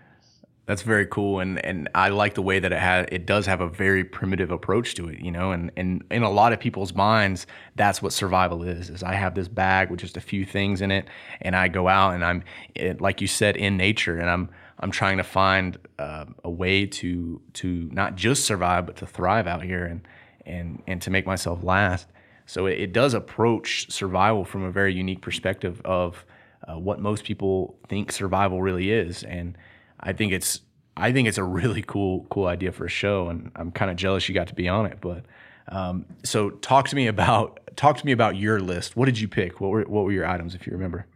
That's very cool, and and I like the way that it has it does have a very primitive approach to it, you know, and and in a lot of people's minds, that's what survival is. Is I have this bag with just a few things in it, and I go out and I'm, it, like you said, in nature, and I'm I'm trying to find uh, a way to to not just survive but to thrive out here and and and to make myself last. So it, it does approach survival from a very unique perspective of uh, what most people think survival really is, and I think it's I think it's a really cool cool idea for a show, and I'm kind of jealous you got to be on it. But um, so talk to me about talk to me about your list. What did you pick? What were what were your items, if you remember?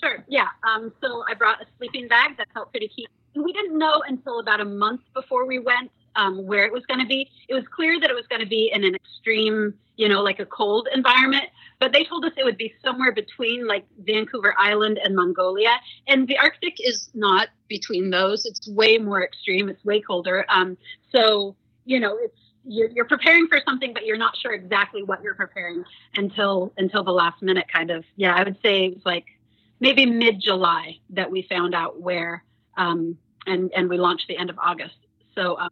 Sure. Yeah. Um, so I brought a sleeping bag that felt pretty key. We didn't know until about a month before we went um, where it was going to be. It was clear that it was going to be in an extreme, you know, like a cold environment. But they told us it would be somewhere between like Vancouver Island and Mongolia. And the Arctic is not between those. It's way more extreme. It's way colder. Um, so, you know, it's you're, you're preparing for something, but you're not sure exactly what you're preparing until until the last minute. Kind of. Yeah, I would say it was like maybe mid July that we found out where, um, and and we launched the end of August. So. Um,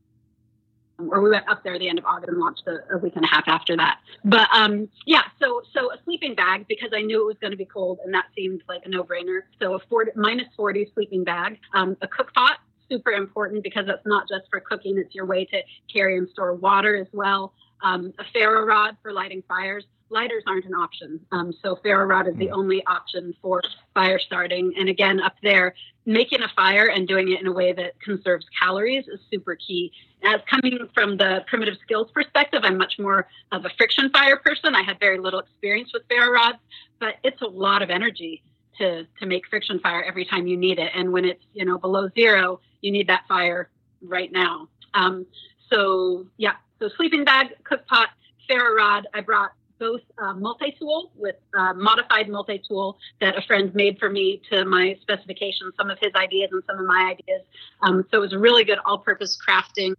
or we went up there the end of August and launched a, a week and a half after that. But um, yeah, so so a sleeping bag because I knew it was going to be cold and that seemed like a no-brainer. So a 40, minus 40 sleeping bag, um, a cook pot, super important because that's not just for cooking; it's your way to carry and store water as well. Um, a ferro rod for lighting fires. Lighters aren't an option, um, so ferro rod is the hmm. only option for fire starting. And again, up there, making a fire and doing it in a way that conserves calories is super key. As coming from the primitive skills perspective, I'm much more of a friction fire person. I had very little experience with ferro rods, but it's a lot of energy to to make friction fire every time you need it. And when it's you know below zero, you need that fire right now. Um, so yeah, so sleeping bag, cook pot, ferro rod. I brought both uh, multi-tool with uh, modified multi-tool that a friend made for me to my specifications, some of his ideas and some of my ideas. Um, so it was a really good all-purpose crafting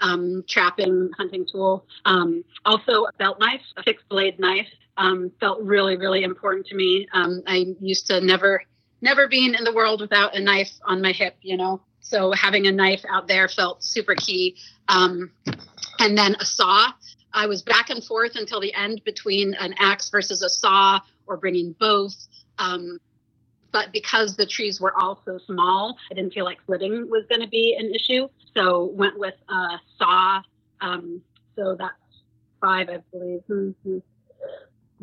um, trapping, hunting tool. Um, also, a belt knife, a fixed blade knife, um, felt really, really important to me. Um, I used to never, never being in the world without a knife on my hip, you know. So having a knife out there felt super key. Um, and then a saw. I was back and forth until the end between an axe versus a saw or bringing both. Um, but because the trees were all so small, I didn't feel like splitting was going to be an issue. So went with a saw. Um, so that's five, I believe. Mm-hmm.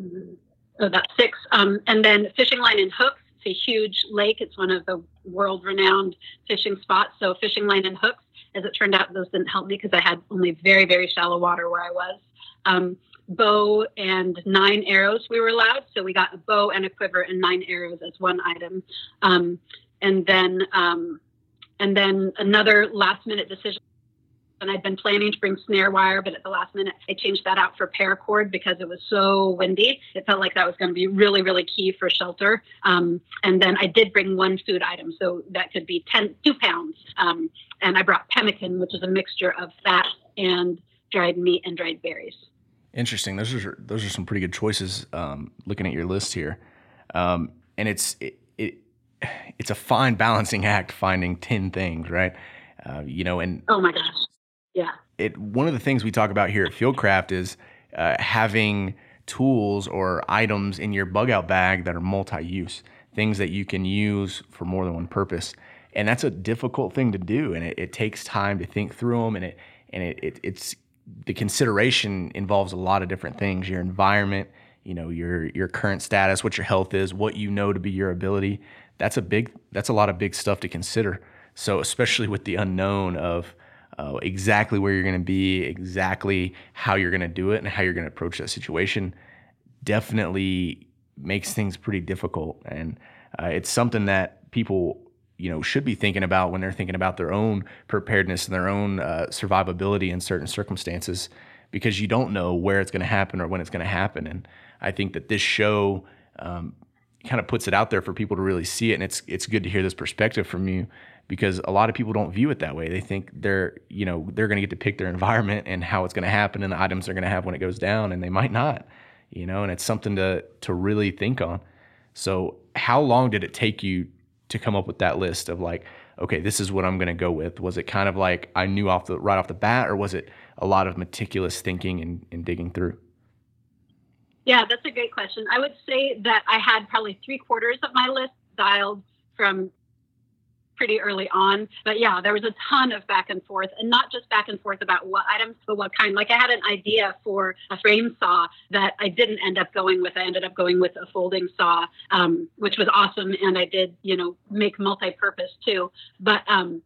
Mm-hmm. Oh, that's six. Um, and then fishing line and hooks. It's a huge lake. It's one of the world-renowned fishing spots. So fishing line and hooks. As it turned out, those didn't help me because I had only very, very shallow water where I was. Um, bow and nine arrows we were allowed. So we got a bow and a quiver and nine arrows as one item. Um, and then um, and then another last minute decision. And I'd been planning to bring snare wire, but at the last minute, I changed that out for paracord because it was so windy. It felt like that was going to be really, really key for shelter. Um, and then I did bring one food item, so that could be 10, two pounds. Um, and I brought pemmican, which is a mixture of fat and dried meat and dried berries. Interesting. Those are those are some pretty good choices. Um, looking at your list here, um, and it's it, it it's a fine balancing act finding ten things, right? Uh, you know, and oh my gosh, yeah. It one of the things we talk about here at Fieldcraft is uh, having tools or items in your bug out bag that are multi-use, things that you can use for more than one purpose, and that's a difficult thing to do, and it, it takes time to think through them, and it and it, it it's the consideration involves a lot of different things your environment you know your your current status what your health is what you know to be your ability. That's a big that's a lot of big stuff to consider. So especially with the unknown of uh, exactly where you're going to be exactly how you're going to do it and how you're going to approach that situation definitely makes things pretty difficult. And uh, it's something that people you know should be thinking about when they're thinking about their own preparedness and their own uh, survivability in certain circumstances because you don't know where it's going to happen or when it's going to happen. And i think that this show um, kind of puts it out there for people to really see it. And it's it's good to hear this perspective from you because a lot of people don't view it that way they think they're you know they're going to get to pick their environment and how it's going to happen and the items they're going to have when it goes down and they might not you know and it's something to to really think on so how long did it take you to come up with that list of like, okay, this is what I'm going to go with? Was it kind of like I knew off the right off the bat, or was it a lot of meticulous thinking and, and digging through? Yeah, that's a great question. I would say that I had probably three quarters of my list dialed from pretty early on. But yeah, there was a ton of back and forth, and not just back and forth about what items, but what kind. Like I had an idea for a frame saw that I didn't end up going with. I ended up going with a folding saw, um, which was awesome, and I did, you know, make multi-purpose too. But um,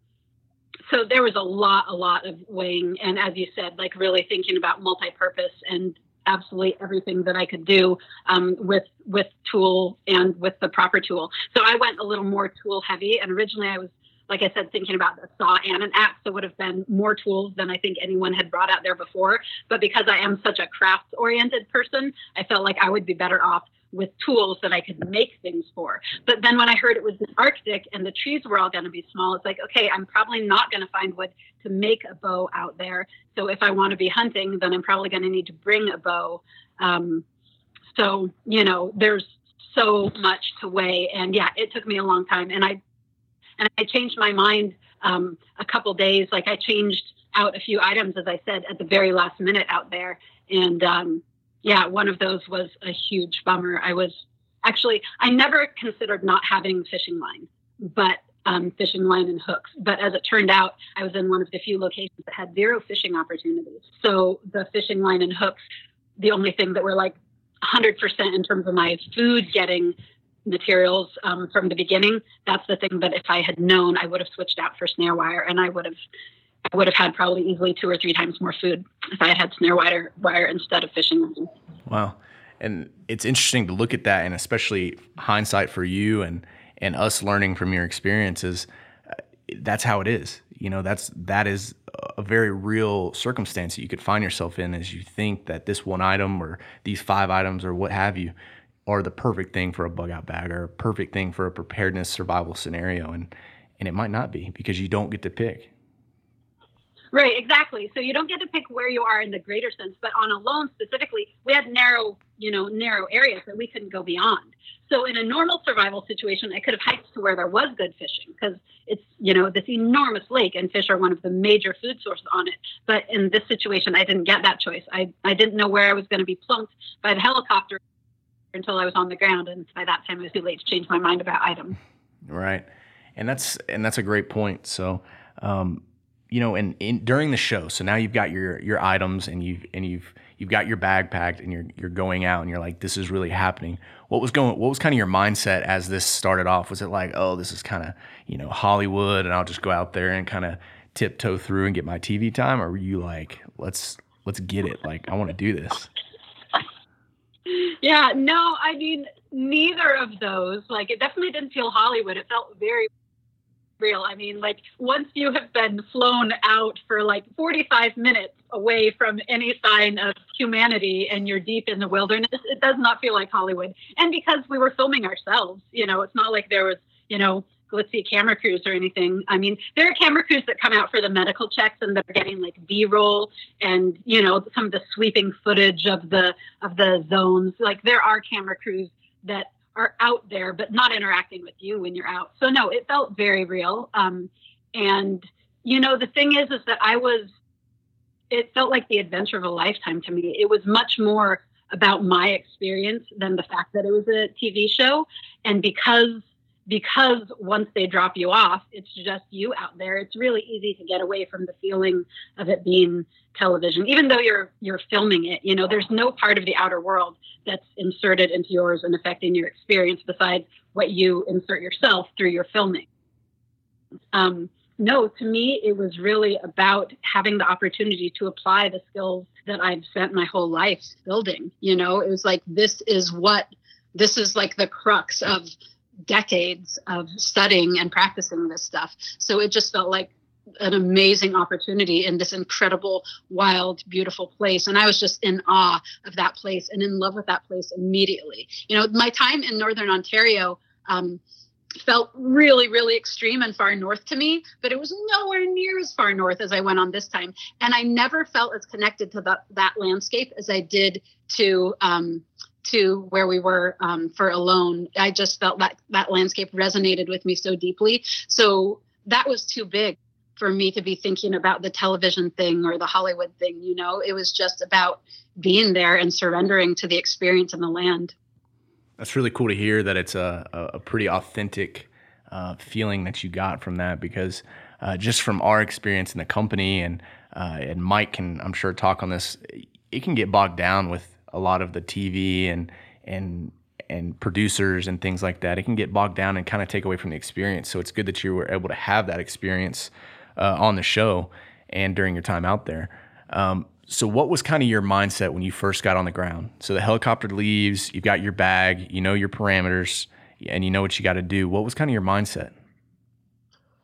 so there was a lot, a lot of weighing, and as you said, like really thinking about multi-purpose and absolutely everything that I could do um, with with tool and with the proper tool. So I went a little more tool heavy, and originally I was like I said, thinking about the saw and an axe, so would have been more tools than I think anyone had brought out there before. But because I am such a craft oriented person, I felt like I would be better off with tools that I could make things for. But then when I heard it was the Arctic and the trees were all going to be small, it's like, okay, I'm probably not going to find wood to make a bow out there. So if I want to be hunting, then I'm probably going to need to bring a bow. Um, so, you know, there's so much to weigh. And yeah, it took me a long time. And I, and I changed my mind um, a couple days. Like I changed out a few items, as I said, at the very last minute out there. And, um, yeah, one of those was a huge bummer. I was actually, I never considered not having fishing line, but um, fishing line and hooks. But as it turned out, I was in one of the few locations that had zero fishing opportunities. So the fishing line and hooks, the only thing that were like 100% in terms of my food getting materials um, from the beginning, that's the thing that if I had known, I would have switched out for snare wire and I would have I would have had probably easily two or three times more food if I had had snare wire, wire instead of fishing line. Wow. And it's interesting to look at that, and especially hindsight for you and, and us learning from your experiences. Uh, that's how it is. You know, that's that is a very real circumstance that you could find yourself in as you think that this one item or these five items or what have you are the perfect thing for a bug out bag or a perfect thing for a preparedness survival scenario and and it might not be because you don't get to pick Right, exactly. So you don't get to pick where you are in the greater sense, but on Alone specifically, we had narrow, you know, narrow areas that we couldn't go beyond. So in a normal survival situation, I could have hiked to where there was good fishing because it's, you know, this enormous lake and fish are one of the major food sources on it. But in this situation, I didn't get that choice. I, I didn't know where I was going to be plunked by the helicopter until I was on the ground. And by that time, it was too late to change my mind about item. Right. And that's, and that's a great point. So, um, you know, and in, during the show, so now you've got your your items and you've and you've you've got your bag packed and you're you're going out and you're like, this is really happening. What was going? What was kind of your mindset as this started off? Was it like, oh, this is kind of you know Hollywood, and I'll just go out there and kind of tiptoe through and get my TV time, or were you like, let's let's get it, like I want to do this? Yeah, no, I mean neither of those. Like it definitely didn't feel Hollywood. It felt very real. I mean, like once you have been flown out for like 45 minutes away from any sign of humanity and you're deep in the wilderness, it does not feel like Hollywood. And because we were filming ourselves, you know, it's not like there was, you know, glitzy camera crews or anything. I mean, there are camera crews that come out for the medical checks and they're getting like B-roll and you know some of the sweeping footage of the of the zones. Like there are camera crews that are out there but not interacting with you when you're out. So no, it felt very real. Um, and you know, the thing is, is that I was. It felt like the adventure of a lifetime to me. It was much more about my experience than the fact that it was a TV show. And because because once they drop you off, it's just you out there. It's really easy to get away from the feeling of it being television, even though you're you're filming it. You know, there's no part of the outer world that's inserted into yours and affecting your experience besides what you insert yourself through your filming. Um, no, to me, it was really about having the opportunity to apply the skills that I've spent my whole life building. You know, it was like this is what this is like the crux of decades of studying and practicing this stuff. So it just felt like an amazing opportunity in this incredible, wild, beautiful place. And I was just in awe of that place and in love with that place immediately. You know, my time in Northern Ontario um, felt really, really extreme and far north to me, but it was nowhere near as far north as I went on this time. And I never felt as connected to that, that landscape as I did to um, to where we were um, for alone i just felt that that landscape resonated with me so deeply. So that was too big for me to be thinking about the television thing or the hollywood thing you know? It was just about being there and surrendering to the experience in the land. That's really cool to hear that it's a, a pretty authentic uh, feeling that you got from that because uh, just from our experience in the company and uh, and Mike can I'm sure talk on this it can get bogged down with a lot of the TV and and and producers and things like that. It can get bogged down and kind of take away from the experience. So it's good that you were able to have that experience uh, on the show and during your time out there. Um, so what was kind of your mindset when you first got on the ground? So the helicopter leaves, you've got your bag, you know your parameters, and you know what you got to do. What was kind of your mindset?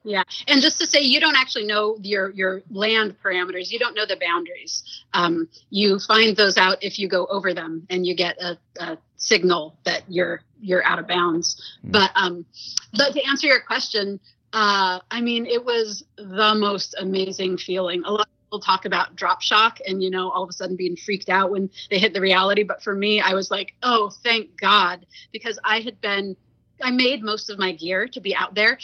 Yeah, and just to say, you don't actually know your your land parameters. You don't know the boundaries. Um, you find those out if you go over them, and you get a, a signal that you're you're out of bounds. Mm. But um, but to answer your question, uh, I mean, it was the most amazing feeling. A lot of people talk about drop shock, and you know, all of a sudden being freaked out when they hit the reality. But for me, I was like, oh, thank God, because I had been I made most of my gear to be out there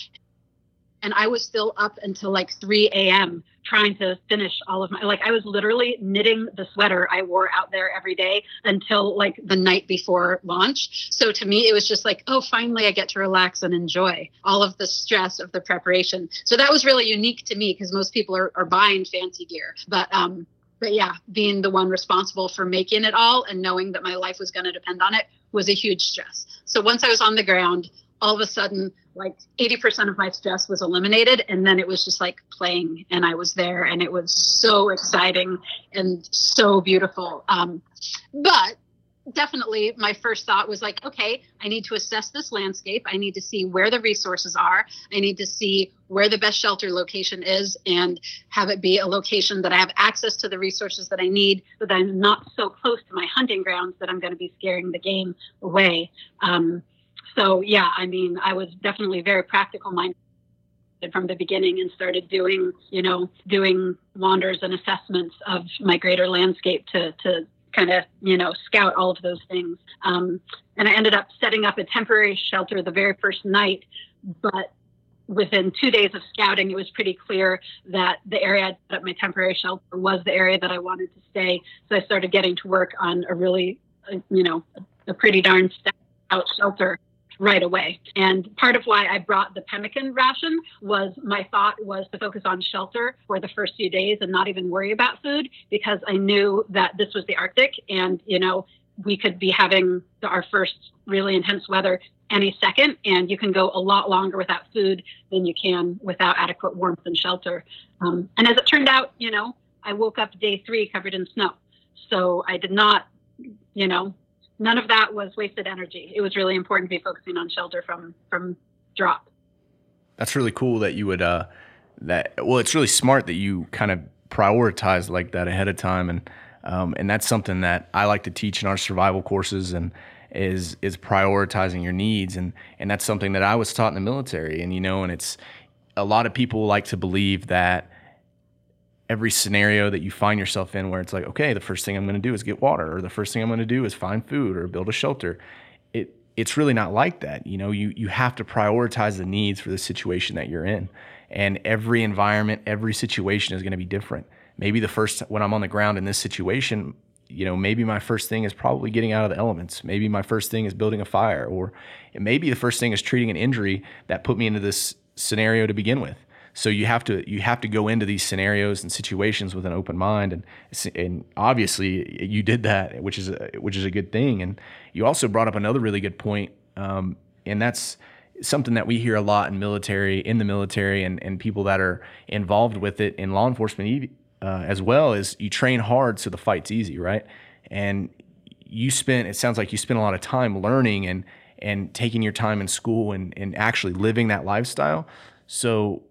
and I was still up until like 3 a.m. trying to finish all of my like I was literally knitting the sweater I wore out there every day until like the night before launch. So to me it was just like, oh finally I get to relax and enjoy all of the stress of the preparation. So that was really unique to me because most people are, are buying fancy gear. But um but yeah, being the one responsible for making it all and knowing that my life was going to depend on it was a huge stress. So once I was on the ground, all of a sudden like 80% of my stress was eliminated and then it was just like playing and i was there and it was so exciting and so beautiful. Um, but definitely my first thought was like okay i need to assess this landscape. I need to see where the resources are. I need to see where the best shelter location is and have it be a location that i have access to the resources that i need but i'm not so close to my hunting grounds that i'm going to be scaring the game away. Um, so yeah, I mean, I was definitely very practical minded from the beginning and started doing, you know, doing wanders and assessments of my greater landscape to, to kind of, you know, scout all of those things. Um, and I ended up setting up a temporary shelter the very first night, but within two days of scouting, it was pretty clear that the area I set up my temporary shelter was the area that I wanted to stay. So I started getting to work on a really, uh, you know, a pretty darn stout shelter right away. And part of why I brought the pemmican ration was my thought was to focus on shelter for the first few days and not even worry about food because I knew that this was the Arctic and, you know, we could be having our first really intense weather any second and you can go a lot longer without food than you can without adequate warmth and shelter. Um, and as it turned out, you know, I woke up day three covered in snow. So I did not, you know, none of that was wasted energy. It was really important to be focusing on shelter from from drop. That's really cool that you would uh that well it's really smart that you kind of prioritize like that ahead of time and um, and that's something that I like to teach in our survival courses and is is prioritizing your needs and and that's something that I was taught in the military and you know and it's a lot of people like to believe that every scenario that you find yourself in where it's like, okay, the first thing I'm going to do is get water, or the first thing I'm going to do is find food or build a shelter. It it's really not like that. You know, you you have to prioritize the needs for the situation that you're in, and every environment, every situation is going to be different. Maybe the first when I'm on the ground in this situation, you know, maybe my first thing is probably getting out of the elements. Maybe my first thing is building a fire, or maybe the first thing is treating an injury that put me into this scenario to begin with so you have to you have to go into these scenarios and situations with an open mind. And and obviously you did that which is a, which is a good thing. And you also brought up another really good point um, and that's something that we hear a lot in military in the military and, and people that are involved with it in law enforcement uh, as well is you train hard so the fight's easy right? And you spent it sounds like you spent a lot of time learning and and taking your time in school and, and actually living that lifestyle. So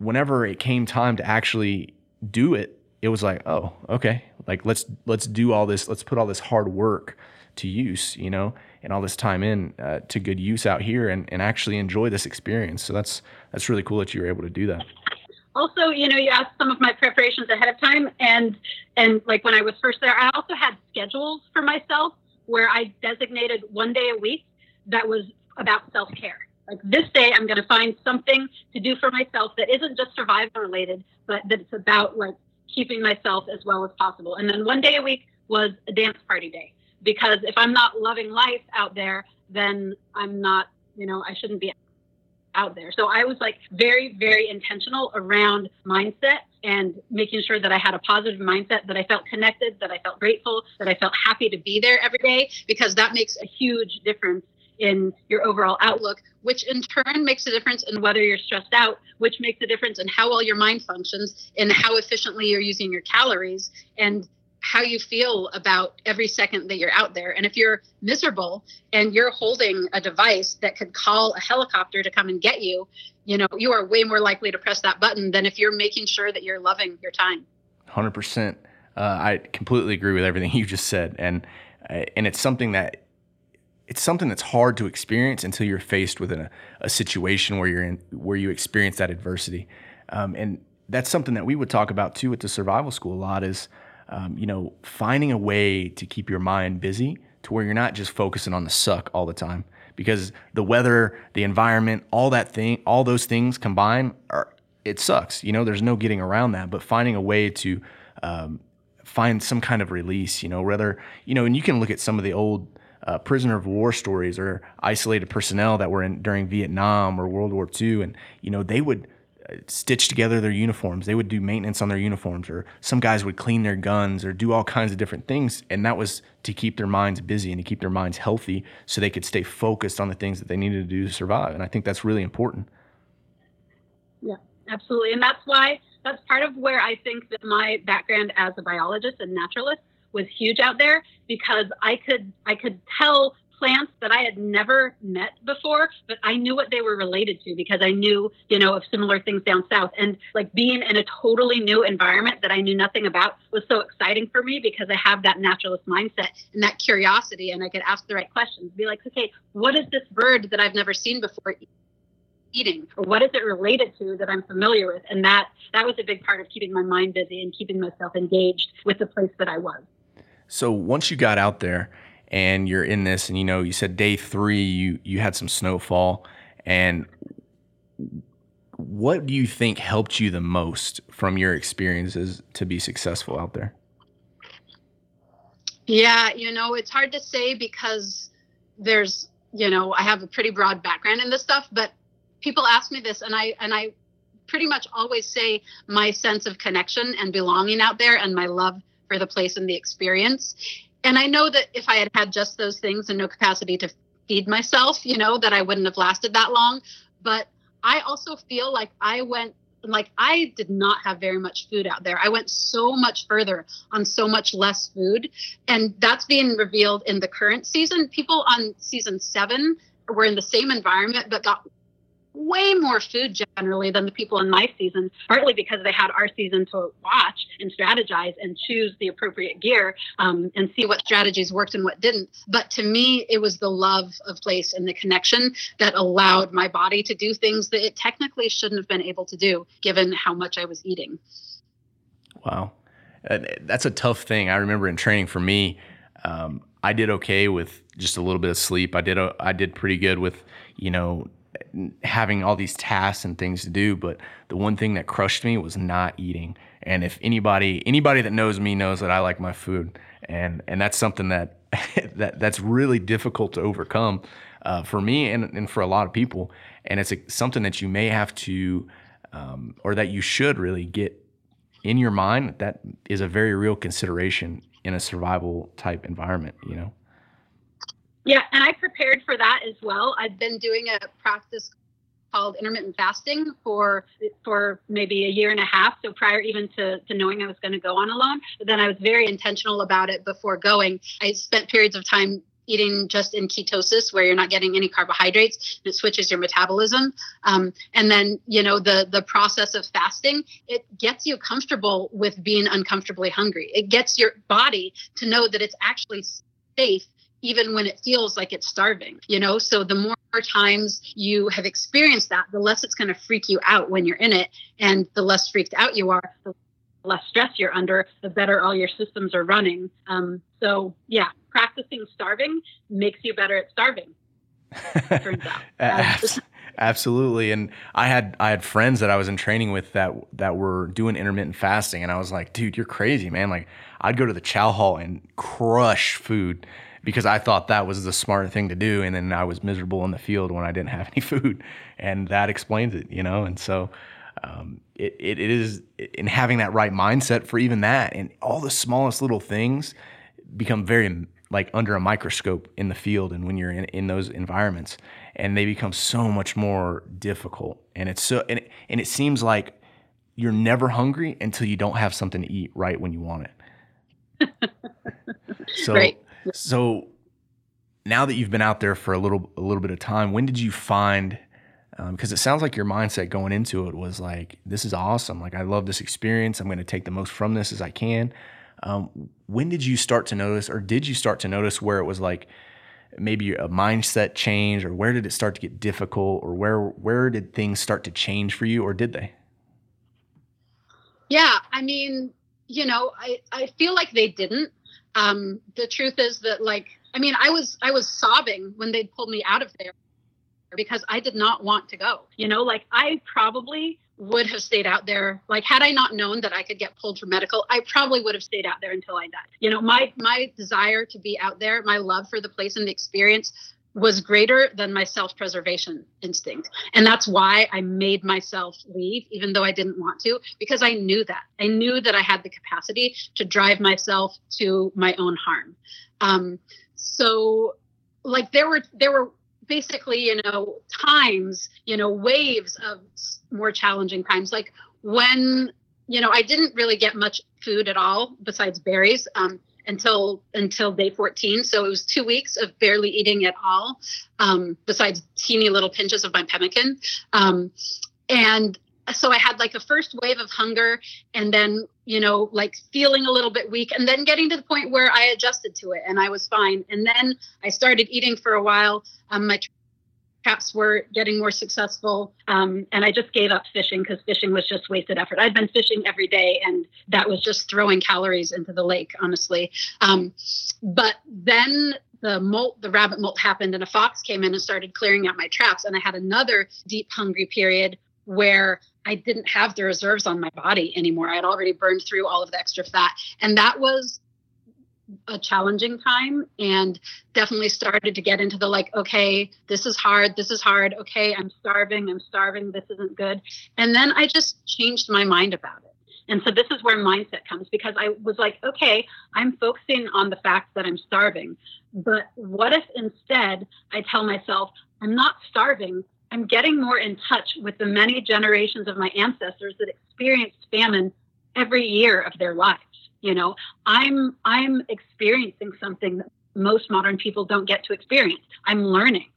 whenever it came time to actually do it, it was like, oh, okay, like let's let's do all this, let's put all this hard work to use, you know, and all this time in uh, to good use out here, and, and actually enjoy this experience. So that's that's really cool that you were able to do that. Also, you know, you asked some of my preparations ahead of time, and and like when I was first there, I also had schedules for myself where I designated one day a week that was about self care like this day, I'm going to find something to do for myself that isn't just survival related, but that it's about like keeping myself as well as possible. And then one day a week was a dance party day because if I'm not loving life out there, then I'm not, you know, I shouldn't be out there. So I was like very, very intentional around mindset and making sure that I had a positive mindset, that I felt connected, that I felt grateful, that I felt happy to be there every day, because that makes a huge difference in your overall outlook, which in turn makes a difference in whether you're stressed out, which makes a difference in how well your mind functions and how efficiently you're using your calories and how you feel about every second that you're out there. And if you're miserable and you're holding a device that could call a helicopter to come and get you, you know, you are way more likely to press that button than if you're making sure that you're loving your time. 100%. Uh, I completely agree with everything you just said. And, uh, and it's something that it's something that's hard to experience until you're faced with a, a situation where you're in where you experience that adversity. Um, and that's something that we would talk about too at the survival school a lot is um, you know finding a way to keep your mind busy to where you're not just focusing on the suck all the time because the weather the environment all that thing all those things combined are it sucks you know there's no getting around that but finding a way to um, find some kind of release you know whether you know and you can look at some of the old uh, prisoner of war stories or isolated personnel that were in during Vietnam or World War II, and you know they would uh, stitch together their uniforms. They would do maintenance on their uniforms, or some guys would clean their guns or do all kinds of different things, and that was to keep their minds busy and to keep their minds healthy, so they could stay focused on the things that they needed to do to survive. And I think that's really important. Yeah, absolutely, and that's why that's part of where I think that my background as a biologist and naturalist was huge out there because I could I could tell plants that I had never met before, but I knew what they were related to because I knew, you know, of similar things down south. And like being in a totally new environment that I knew nothing about was so exciting for me because I have that naturalist mindset and that curiosity and I could ask the right questions. Be like, okay, what is this bird that I've never seen before eating or what is it related to that I'm familiar with? And that that was a big part of keeping my mind busy and keeping myself engaged with the place that I was. So once you got out there and you're in this and you know you said day 3 you you had some snowfall and what do you think helped you the most from your experiences to be successful out there? Yeah, you know, it's hard to say because there's, you know, I have a pretty broad background in this stuff, but people ask me this and I and I pretty much always say my sense of connection and belonging out there and my love for the place and the experience. And I know that if I had had just those things and no capacity to feed myself, you know, that I wouldn't have lasted that long. But I also feel like I went like I did not have very much food out there. I went so much further on so much less food. And that's being revealed in the current season. People on season seven were in the same environment but got way more food generally than the people in my season, partly because they had our season to watch and strategize and choose the appropriate gear um, and see what strategies worked and what didn't. But to me, it was the love of place and the connection that allowed my body to do things that it technically shouldn't have been able to do, given how much I was eating. Wow. Uh, that's a tough thing. I remember in training for me, um, I did okay with just a little bit of sleep. I did I did pretty good with you know having all these tasks and things to do but the one thing that crushed me was not eating. And if anybody anybody that knows me knows that I like my food. And and that's something that that that's really difficult to overcome uh, for me and, and for a lot of people. And it's a, something that you may have to um, or that you should really get in your mind that is a very real consideration in a survival type environment you know yeah, and I prepared for that as well. I've been doing a practice called intermittent fasting for for maybe a year and a half so prior even to, to knowing i was going to go on alone but then i was very intentional about it before going. I spent periods of time eating just in ketosis where you're not getting any carbohydrates it switches your metabolism. Um, and then you know the the process of fasting it gets you comfortable with being uncomfortably hungry. It gets your body to know that it's actually safe even when it feels like it's starving, you know? So the more times you have experienced that, the less it's going to freak you out when you're in it. And the less freaked out you are, the less stress you're under, the better all your systems are running. Um, so, yeah, practicing starving makes you better at starving. turns out. Absolutely. And I had I had friends that I was in training with that that were doing intermittent fasting and I was like, dude, you're crazy, man. Like I'd go to the chow hall and crush food because I thought that was the smart thing to do. And then I was miserable in the field when I didn't have any food. And that explains it, you know? And so um, it, it, is in having that right mindset for even that and all the smallest little things become very like under a microscope in the field and when you're in, in those environments and they become so much more difficult and it's so and it, and it seems like you're never hungry until you don't have something to eat right when you want it so right. So now that you've been out there for a little a little bit of time, when did you find? Because um, it sounds like your mindset going into it was like, "This is awesome! Like I love this experience. I'm going to take the most from this as I can." Um, when did you start to notice, or did you start to notice where it was like maybe a mindset change, or where did it start to get difficult, or where where did things start to change for you, or did they? Yeah, I mean, you know, I I feel like they didn't um, the truth is that like i mean i was i was sobbing when they pulled me out of there because i did not want to go you know? Like i probably would have stayed out there. Like had i not known that i could get pulled for medical i probably would have stayed out there until i died. You know my my desire to be out there my love for the place and the experience was greater than my self preservation instinct. And that's why I made myself leave, even though I didn't want to, because I knew that. I knew that I had the capacity to drive myself to my own harm. Um, so, like, there were, there were, basically you know times you know waves of more challenging times like when you know i didn't really get much food at all besides berries um, until until day 14 so it was two weeks of barely eating at all um, besides teeny little pinches of my pemmican. Um, and so i had like a first wave of hunger and then you know like feeling a little bit weak and then getting to the point where i adjusted to it and i was fine. And then i started eating for a while. Um, my traps were getting more successful. Um, and I just gave up fishing because fishing was just wasted effort. I'd been fishing every day and that was just throwing calories into the lake, honestly. Um, but then the molt, the rabbit molt happened and a fox came in and started clearing out my traps. And I had another deep hungry period where I didn't have the reserves on my body anymore. I had already burned through all of the extra fat. And that was a challenging time and definitely started to get into the like okay this is hard this is hard okay i'm starving i'm starving this isn't good. And then i just changed my mind about it. And so this is where mindset comes because i was like okay i'm focusing on the fact that i'm starving but what if instead i tell myself i'm not starving i'm getting more in touch with the many generations of my ancestors that experienced famine every year of their lives you know i'm i'm experiencing something that most modern people don't get to experience. I'm learning.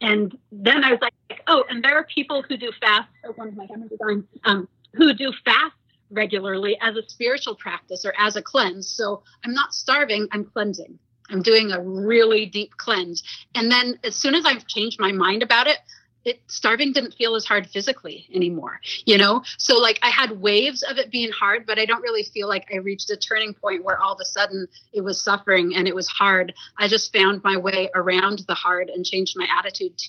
And then i was like oh and there are people who do fast oh, one of my cameras is um, who do fast regularly as a spiritual practice or as a cleanse. So i'm not starving i'm cleansing. I'm doing a really deep cleanse. And then as soon as i've changed my mind about it it starving didn't feel as hard physically anymore you know? So like i had waves of it being hard but i don't really feel like i reached a turning point where all of a sudden it was suffering and it was hard. I just found my way around the hard and changed my attitude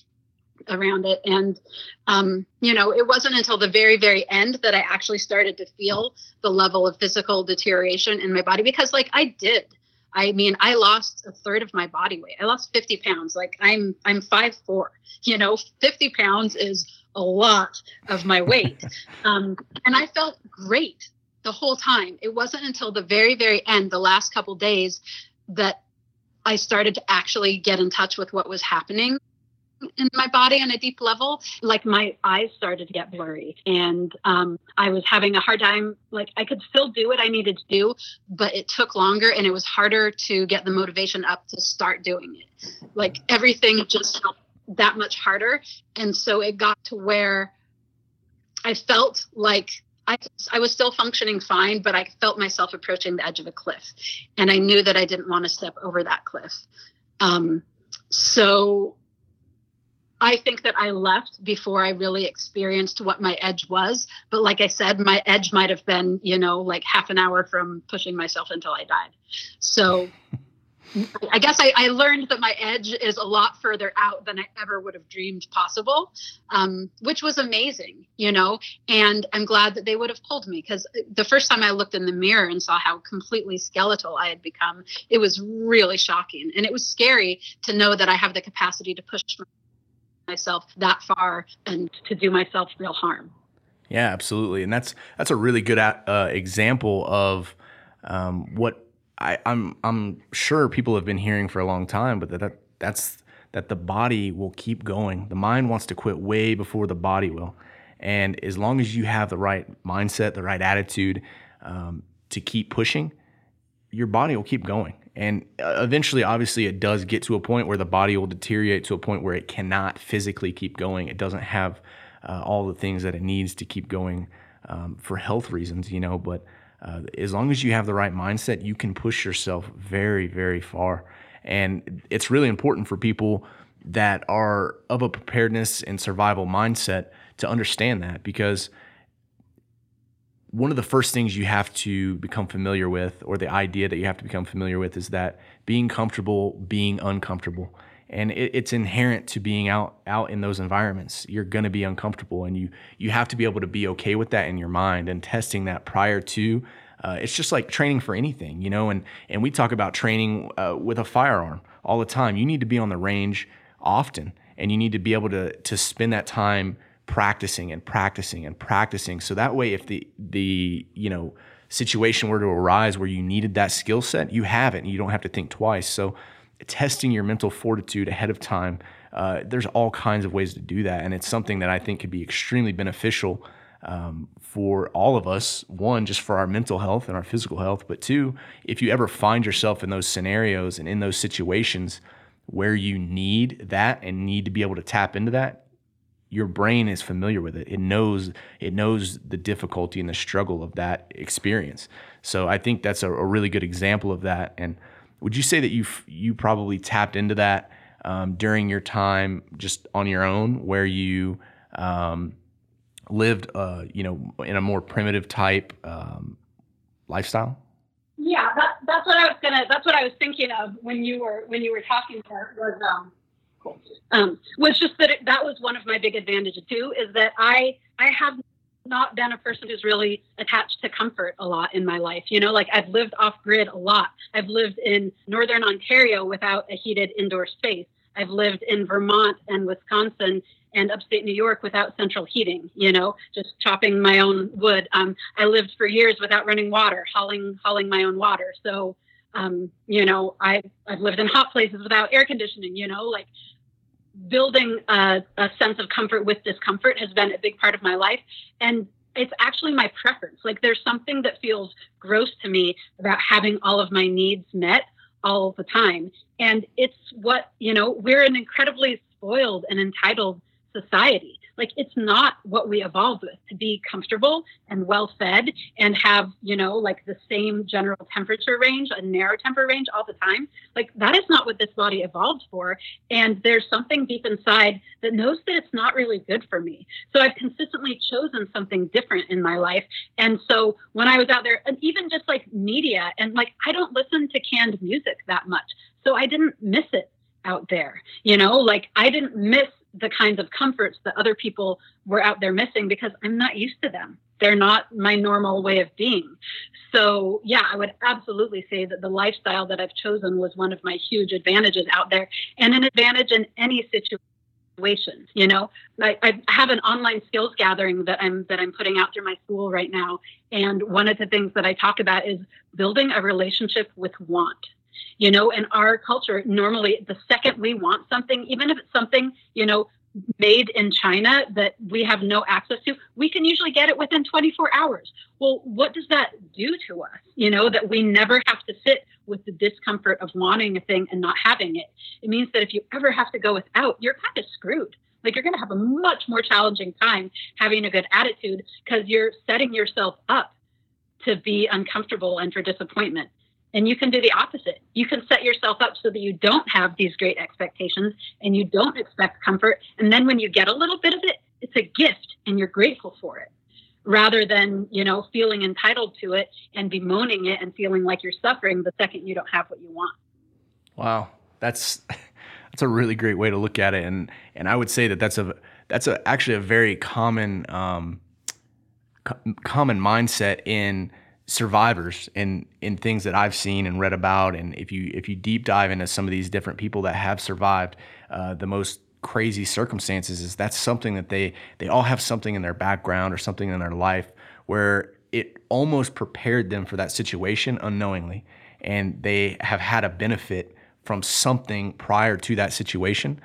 around it. And um, you know it wasn't until the very very end that i actually started to feel the level of physical deterioration in my body because like i did I mean, I lost a third of my body weight. I lost 50 pounds. Like I'm, I'm five four. You know, 50 pounds is a lot of my weight, um, and I felt great the whole time. It wasn't until the very, very end, the last couple days, that I started to actually get in touch with what was happening in my body on a deep level like my eyes started to get blurry and um, i was having a hard time like i could still do what i needed to do but it took longer and it was harder to get the motivation up to start doing it like everything just felt that much harder and so it got to where i felt like I, I was still functioning fine, but I felt myself approaching the edge of a cliff. And I knew that I didn't want to step over that cliff. Um, so I think that I left before I really experienced what my edge was. But like I said, my edge might have been, you know, like half an hour from pushing myself until I died. So I guess I, I, learned that my edge is a lot further out than I ever would have dreamed possible, um, which was amazing, you know. And I'm glad that they would have pulled me because the first time I looked in the mirror and saw how completely skeletal I had become, it was really shocking. And it was scary to know that I have the capacity to push myself that far and to do myself real harm. Yeah, absolutely, and that's that's a really good uh, example of um, what I, I'm I'm sure people have been hearing for a long time, but that, that that's that the body will keep going. The mind wants to quit way before the body will, and as long as you have the right mindset, the right attitude um, to keep pushing, your body will keep going. And uh, eventually, obviously, it does get to a point where the body will deteriorate to a point where it cannot physically keep going. It doesn't have uh, all the things that it needs to keep going um, for health reasons, you know. But uh, as long as you have the right mindset, you can push yourself very, very far. And it's really important for people that are of a preparedness and survival mindset to understand that because one of the first things you have to become familiar with, or the idea that you have to become familiar with, is that being comfortable, being uncomfortable, and it, it's inherent to being out out in those environments. You're going to be uncomfortable, and you you have to be able to be okay with that in your mind and testing that prior to. Uh, it's just like training for anything, you know. And and we talk about training uh, with a firearm all the time. You need to be on the range often, and you need to be able to to spend that time practicing and practicing and practicing. So that way, if the the you know situation were to arise where you needed that skill set, you have it, and you don't have to think twice. So testing your mental fortitude ahead of time. Uh, there's all kinds of ways to do that, and it's something that I think could be extremely beneficial um, for all of us. One, just for our mental health and our physical health, but two, if you ever find yourself in those scenarios and in those situations where you need that and need to be able to tap into that, your brain is familiar with it. It knows it knows the difficulty and the struggle of that experience. So I think that's a, a really good example of that. And would you say that you you probably tapped into that um, during your time just on your own, where you um, lived, uh, you know, in a more primitive type um, lifestyle? Yeah, that, that's what I was gonna. That's what I was thinking of when you were when you were talking there was um, cool. um was just that it, that was one of my big advantages too is that I I have not been a person who's really attached to comfort a lot in my life. You know, like I've lived off grid a lot. I've lived in northern Ontario without a heated indoor space. I've lived in Vermont and Wisconsin and upstate New York without central heating, you know, just chopping my own wood. Um, I lived for years without running water, hauling, hauling my own water. So, um, you know, I, I've lived in hot places without air conditioning, you know, like building a, a sense of comfort with discomfort has been a big part of my life. And it's actually my preference. Like there's something that feels gross to me about having all of my needs met all the time. And it's what, you know, we're an incredibly spoiled and entitled society. Like it's not what we evolved with to be comfortable and well fed and have, you know, like the same general temperature range, a narrow temperature range all the time. Like that is not what this body evolved for. And there's something deep inside that knows that it's not really good for me. So I've consistently chosen something different in my life. And so when I was out there, and even just like media, and like I don't listen to canned music that much. So I didn't miss it out there. You know, like I didn't miss the kinds of comforts that other people were out there missing because I'm not used to them. They're not my normal way of being. So, yeah, I would absolutely say that the lifestyle that I've chosen was one of my huge advantages out there and an advantage in any situation. You know, I, I have an online skills gathering that I'm that I'm putting out through my school right now, and one of the things that I talk about is building a relationship with want you know in our culture normally the second we want something even if it's something you know made in china that we have no access to we can usually get it within 24 hours. Well what does that do to us you know that we never have to sit with the discomfort of wanting a thing and not having it? It means that if you ever have to go without you're kind of screwed. Like you're going to have a much more challenging time having a good attitude because you're setting yourself up to be uncomfortable and for disappointment and you can do the opposite. You can set yourself up so that you don't have these great expectations and you don't expect comfort. And then when you get a little bit of it, it's a gift and you're grateful for it rather than, you know, feeling entitled to it and bemoaning it and feeling like you're suffering the second you don't have what you want. Wow. That's that's a really great way to look at it and and I would say that that's a that's a, actually a very common um, co- common mindset in survivors and in things that I've seen and read about. And if you if you deep dive into some of these different people that have survived uh, the most crazy circumstances, is that's something that they they all have something in their background or something in their life where it almost prepared them for that situation unknowingly, and they have had a benefit from something prior to that situation,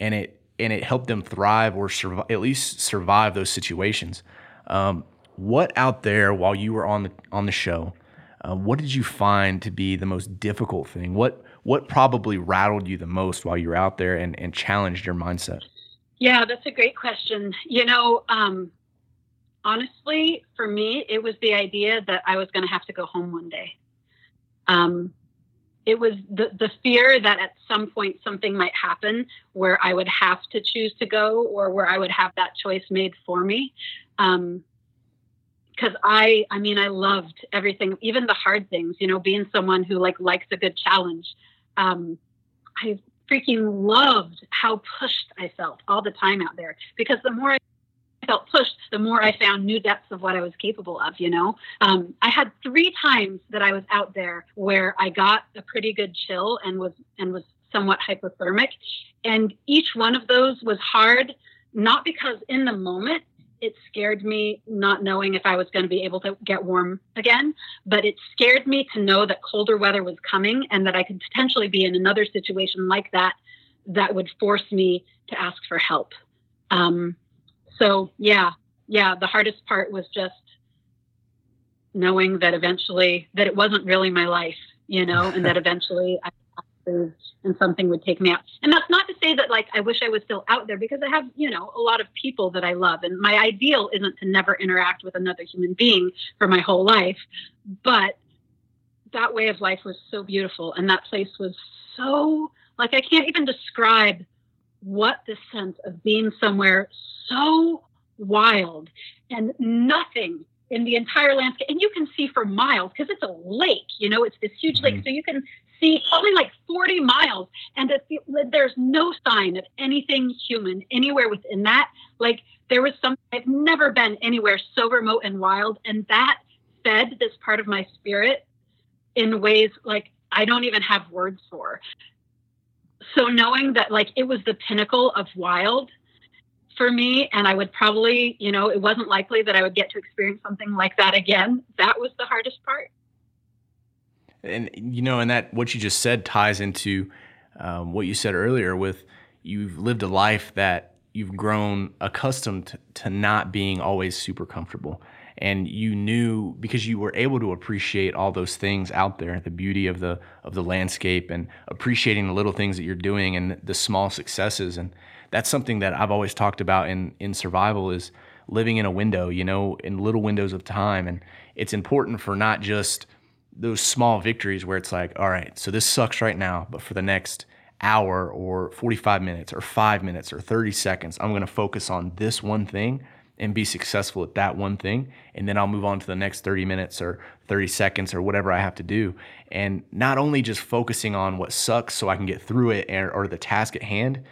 and it and it helped them thrive or survive, at least survive those situations. Um, what out there while you were on the on the show, uh, what did you find to be the most difficult thing? What what probably rattled you the most while you were out there and, and challenged your mindset? Yeah, that's a great question. You know, um, honestly, for me, it was the idea that I was going to have to go home one day. Um, it was the, the fear that at some point something might happen where I would have to choose to go or where I would have that choice made for me. Um, because I, I mean, I loved everything, even the hard things. You know, being someone who like likes a good challenge. Um, I freaking loved how pushed I felt all the time out there because the more I felt pushed, the more I found new depths of what I was capable of. You know, um, I had three times that I was out there where I got a pretty good chill and was and was somewhat hypothermic, and each one of those was hard. Not because in the moment it scared me not knowing if I was going to be able to get warm again, but it scared me to know that colder weather was coming and that I could potentially be in another situation like that that would force me to ask for help. Um, so, yeah, yeah, the hardest part was just knowing that eventually that it wasn't really my life, you know, and that eventually I and something would take me out. And that's not to say that like I wish I was still out there because I have, you know, a lot of people that I love and my ideal isn't to never interact with another human being for my whole life, but that way of life was so beautiful and that place was so Like I can't even describe what the sense of being somewhere so wild and nothing in the entire landscape. And you can see for miles because it's a lake, you know, it's this huge lake. Mhm. So you can see probably like 40 miles and there's no sign of anything human anywhere within that. Like there was some, I've never been anywhere so remote and wild. And that fed this part of my spirit in ways like I don't even have words for. So knowing that like it was the pinnacle of wild for me and I would probably, you know, it wasn't likely that I would get to experience something like that again. That was the hardest part. And you know, and that what you just said ties into um, what you said earlier. With you've lived a life that you've grown accustomed to, to not being always super comfortable, and you knew because you were able to appreciate all those things out there, the beauty of the of the landscape, and appreciating the little things that you're doing and the small successes, and that's something that I've always talked about in in survival is living in a window, you know, in little windows of time, and it's important for not just those small victories where it's like, all right, so this sucks right now, but for the next hour or 45 minutes or five minutes or 30 seconds, I'm going to focus on this one thing and be successful at that one thing. And then I'll move on to the next 30 minutes or 30 seconds or whatever I have to do. And not only just focusing on what sucks so I can get through it or, or the task at hand,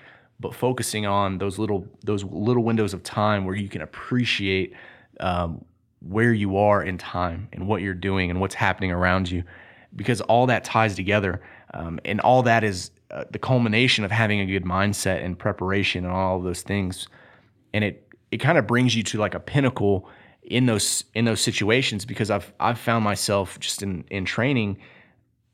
but focusing on those little those little windows of time where you can appreciate um, where you are in time and what you're doing and what's happening around you. Because all that ties together um, and all that is uh, the culmination of having a good mindset and preparation and all those things. And it it kind of brings you to like a pinnacle in those in those situations because I've I've found myself just in in training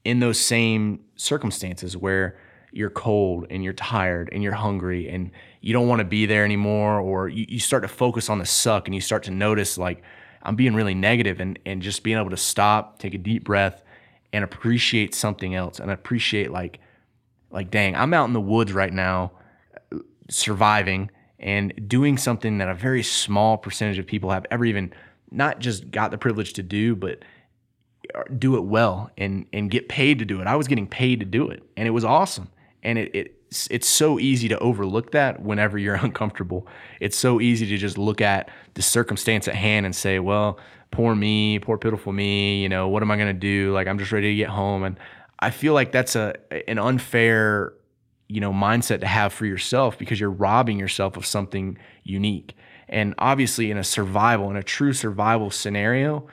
in those same circumstances where you're cold and you're tired and you're hungry and you don't want to be there anymore or you, you start to focus on the suck and you start to notice like I'm being really negative and and just being able to stop, take a deep breath and appreciate something else and appreciate like like dang, I'm out in the woods right now surviving and doing something that a very small percentage of people have ever even not just got the privilege to do, but do it well and and get paid to do it. I was getting paid to do it, and it was awesome. And it, it it's so easy to overlook that whenever you're uncomfortable. It's so easy to just look at the circumstance at hand and say, "Well, poor me, poor pitiful me. You know, what am I gonna do? Like, I'm just ready to get home." And I feel like that's a an unfair, you know, mindset to have for yourself because you're robbing yourself of something unique. And obviously, in a survival, in a true survival scenario,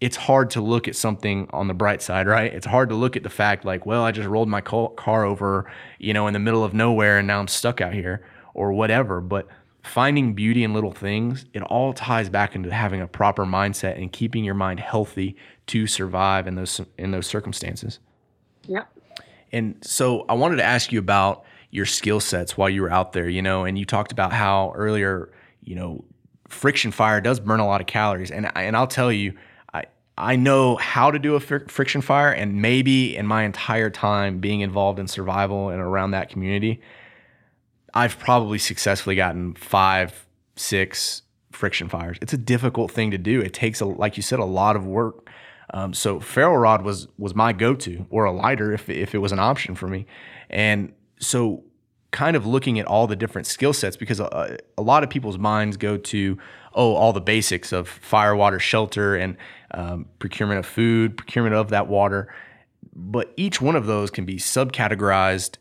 it's hard to look at something on the bright side, right? It's hard to look at the fact like, well, I just rolled my car over, you know, in the middle of nowhere and now I'm stuck out here or whatever. But finding beauty in little things, it all ties back into having a proper mindset and keeping your mind healthy to survive in those in those circumstances. Yep. And so I wanted to ask you about your skill sets while you were out there, you know, and you talked about how earlier, you know, friction fire does burn a lot of calories. And and I'll tell you, I know how to do a fr- friction fire and maybe in my entire time being involved in survival and around that community, I've probably successfully gotten 5 6 friction fires. It's a difficult thing to do. It takes a like you said a lot of work. Um, so ferro rod was was my go-to, or a lighter if if it was an option for me. And so, kind of looking at all the different skill sets because a, a lot of people's minds go to oh all the basics of fire, water, shelter, and um, procurement of food, procurement of that water. But each one of those can be subcategorized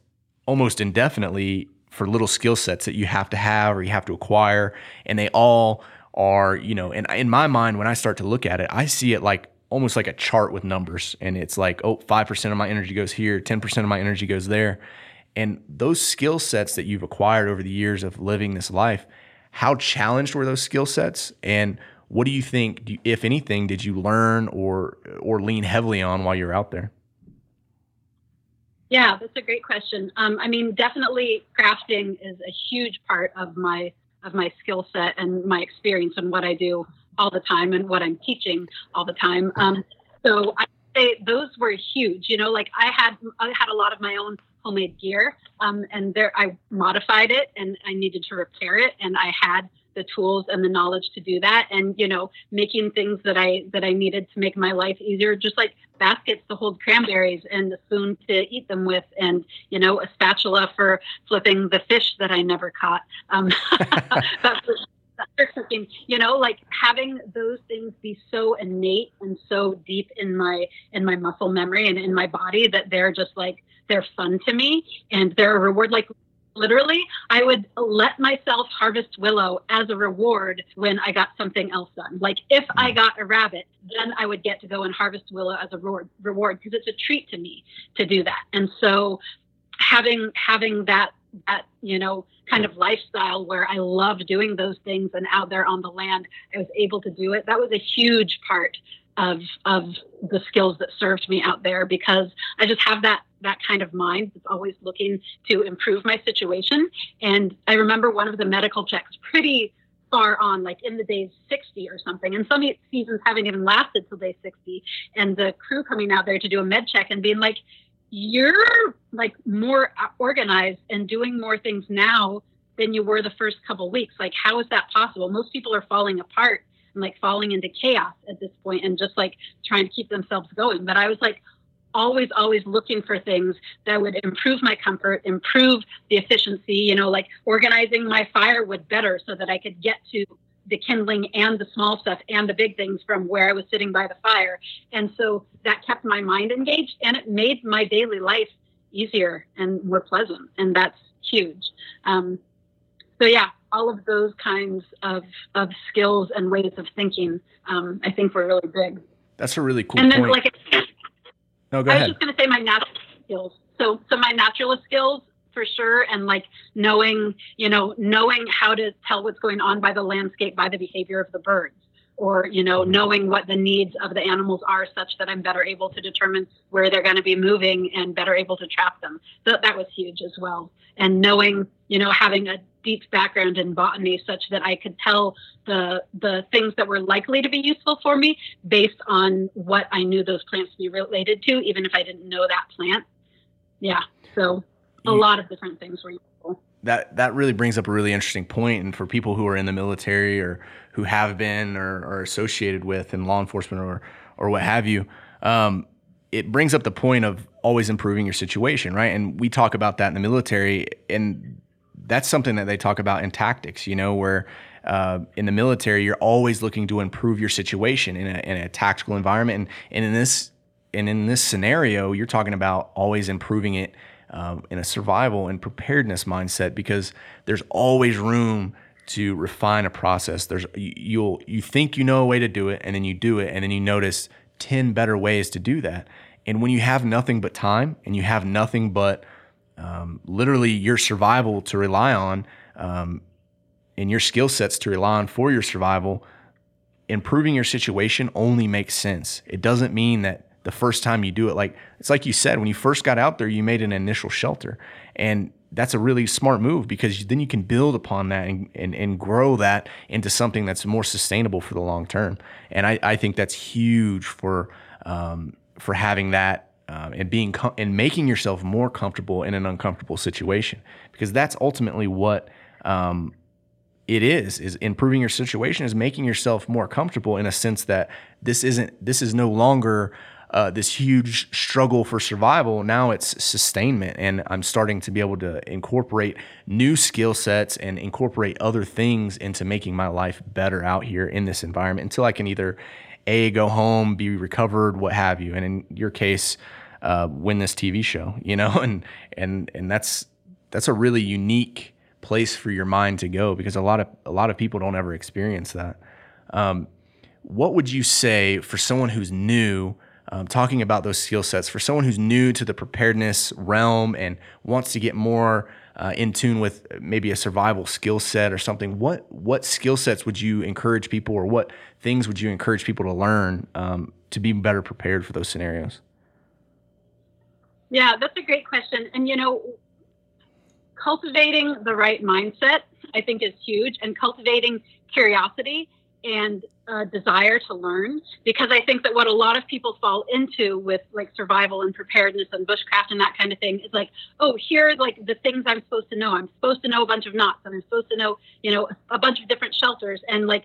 almost indefinitely for little skill sets that you have to have or you have to acquire, and they all are you know. And in my mind, when I start to look at it, I see it like almost like a chart with numbers and it's like oh 5% of my energy goes here 10% of my energy goes there and those skill sets that you've acquired over the years of living this life how challenged were those skill sets and what do you think if anything did you learn or or lean heavily on while you're out there yeah that's a great question um, i mean definitely crafting is a huge part of my of my skill set and my experience and what i do all the time and what I'm teaching all the time. Um, so I say those were huge. You know, like I had I had a lot of my own homemade gear, um, and there I modified it, and I needed to repair it, and I had the tools and the knowledge to do that. And you know making things that i that i needed to make my life easier just like baskets to hold cranberries and the spoon to eat them with and you know a spatula for flipping the fish that i never caught. Um, cooking you know like having those things be so innate and so deep in my in my muscle memory and in my body that they're just like they're fun to me and they're a reward. Like literally i would let myself harvest willow as a reward when i got something else done like if i mm. got a rabbit then i would get to go and harvest willow as a reward because it's a treat to me to do that and so having having that that you know kind of lifestyle where i loved doing those things and out there on the land i was able to do it that was a huge part of of the skills that served me out there because I just have that that kind of mind that's always looking to improve my situation. And I remember one of the medical checks pretty far on, like in the days 60 or something. And some seasons haven't even lasted till day 60. And the crew coming out there to do a med check and being like, you're like more organized and doing more things now than you were the first couple weeks. Like, how is that possible? Most people are falling apart and like falling into chaos at this point and just like trying to keep themselves going. But I was like always, always looking for things that would improve my comfort, improve the efficiency, you know, like organizing my firewood better so that I could get to the kindling and the small stuff and the big things from where I was sitting by the fire. And so that kept my mind engaged and it made my daily life easier and more pleasant. And that's huge. Um, so yeah, all of those kinds of, of skills and ways of thinking, um, I think were really big. That's a really cool and then, point. Like, no, go I ahead. was just going to say my natural skills. So, so my naturalist skills for sure, and like knowing, you know, knowing how to tell what's going on by the landscape, by the behavior of the birds or you know mm-hmm. knowing what the needs of the animals are such that i'm better able to determine where they're going to be moving and better able to trap them so that was huge as well and knowing you know having a deep background in botany such that I could tell the the things that were likely to be useful for me based on what I knew those plants to be related to, even if I didn't know that plant. Yeah. So a lot of different things were useful. That that really brings up a really interesting point. And for people who are in the military or who have been or are associated with in law enforcement or or what have you, um, it brings up the point of always improving your situation, right? And we talk about that in the military and that's something that they talk about in tactics, you know, where uh, in the military, you're always looking to improve your situation in a, in a tactical environment. And, and in this and in this scenario, you're talking about always improving it um, in a survival and preparedness mindset because there's always room to refine a process. There's you'll you think you know a way to do it, and then you do it, and then you notice ten better ways to do that. And when you have nothing but time, and you have nothing but um, literally your survival to rely on um, and your skill sets to rely on for your survival, improving your situation only makes sense. It doesn't mean that the first time you do it, like it's like you said, when you first got out there, you made an initial shelter. And that's a really smart move because then you can build upon that and, and, and grow that into something that's more sustainable for the long term. And I, I think that's huge for um, for having that um, and being com- and making yourself more comfortable in an uncomfortable situation. Because that's ultimately what um, it is is improving your situation is making yourself more comfortable in a sense that this isn't this is no longer uh, this huge struggle for survival. Now it's sustainment. And i'm starting to be able to incorporate new skill sets and incorporate other things into making my life better out here in this environment until i can either a go home be recovered what have you. And in your case uh, win this TV show, you know, and and and that's that's a really unique place for your mind to go because a lot of a lot of people don't ever experience that. Um, what would you say for someone who's new? Um, talking about those skill sets for someone who's new to the preparedness realm and wants to get more uh, in tune with maybe a survival skill set or something. What what skill sets would you encourage people, or what things would you encourage people to learn um, to be better prepared for those scenarios? Yeah, that's a great question. And, you know, cultivating the right mindset, I think, is huge, and cultivating curiosity and desire to learn because I think that what a lot of people fall into with like survival and preparedness and bushcraft and that kind of thing is like, oh, here are like the things I'm supposed to know. I'm supposed to know a bunch of knots and I'm supposed to know, you know, a bunch of different shelters and like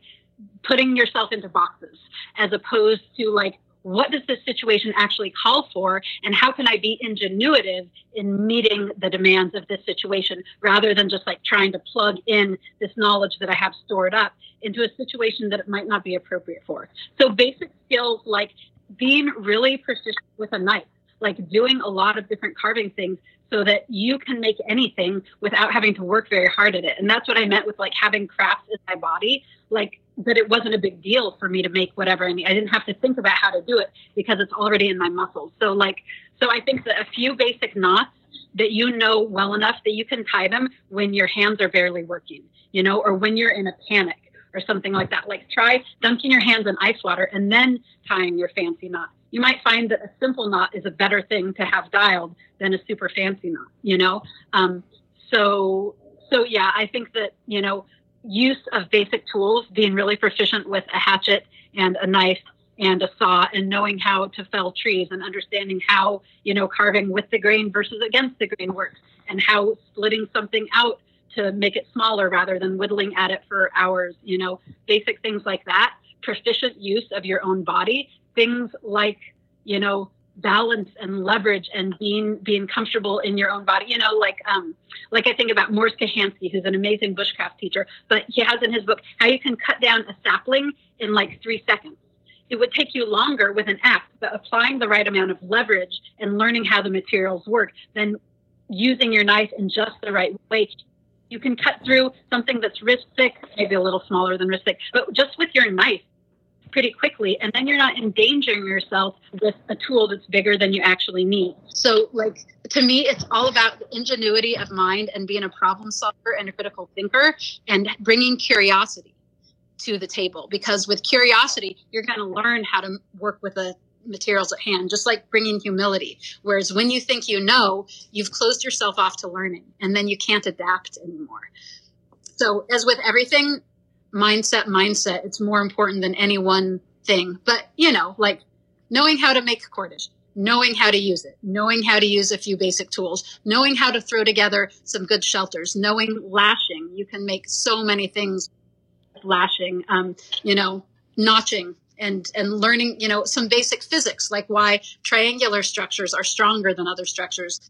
putting yourself into boxes as opposed to like what does this situation actually call for and how can i be ingenuitive in meeting the demands of this situation rather than just like trying to plug in this knowledge that i have stored up into a situation that it might not be appropriate for? So basic skills like being really proficient with a knife like doing a lot of different carving things so that you can make anything without having to work very hard at it. And that's what i meant with like having crafts in my body like that it wasn't a big deal for me to make whatever I need. I didn't have to think about how to do it because it's already in my muscles. So like, so I think that a few basic knots that you know well enough that you can tie them when your hands are barely working, you know, or when you're in a panic or something like that. Like try dunking your hands in ice water and then tying your fancy knot. You might find that a simple knot is a better thing to have dialed than a super fancy knot, you know? Um, so, so yeah, I think that, you know, use of basic tools, being really proficient with a hatchet and a knife and a saw and knowing how to fell trees and understanding how, you know, carving with the grain versus against the grain works and how splitting something out to make it smaller rather than whittling at it for hours, you know, basic things like that, proficient use of your own body, things like, you know, balance and leverage and being being comfortable in your own body. You know, like um, like I think about Mors Kochanski, who's an amazing bushcraft teacher, but he has in his book how you can cut down a sapling in like three seconds. It would take you longer with an axe, but applying the right amount of leverage and learning how the materials work, then using your knife in just the right way. You can cut through something that's wrist thick, maybe a little smaller than wrist thick, but just with your knife, pretty quickly and then you're not endangering yourself with a tool that's bigger than you actually need. So like to me it's all about the ingenuity of mind and being a problem solver and a critical thinker and bringing curiosity to the table because with curiosity you're going to learn how to work with the materials at hand just like bringing humility. Whereas when you think you know you've closed yourself off to learning and then you can't adapt anymore. So as with everything mindset mindset it's more important than any one thing. But you know like knowing how to make cordage knowing how to use it knowing how to use a few basic tools knowing how to throw together some good shelters knowing lashing. You can make so many things lashing um, you know notching and and learning you know some basic physics like why triangular structures are stronger than other structures.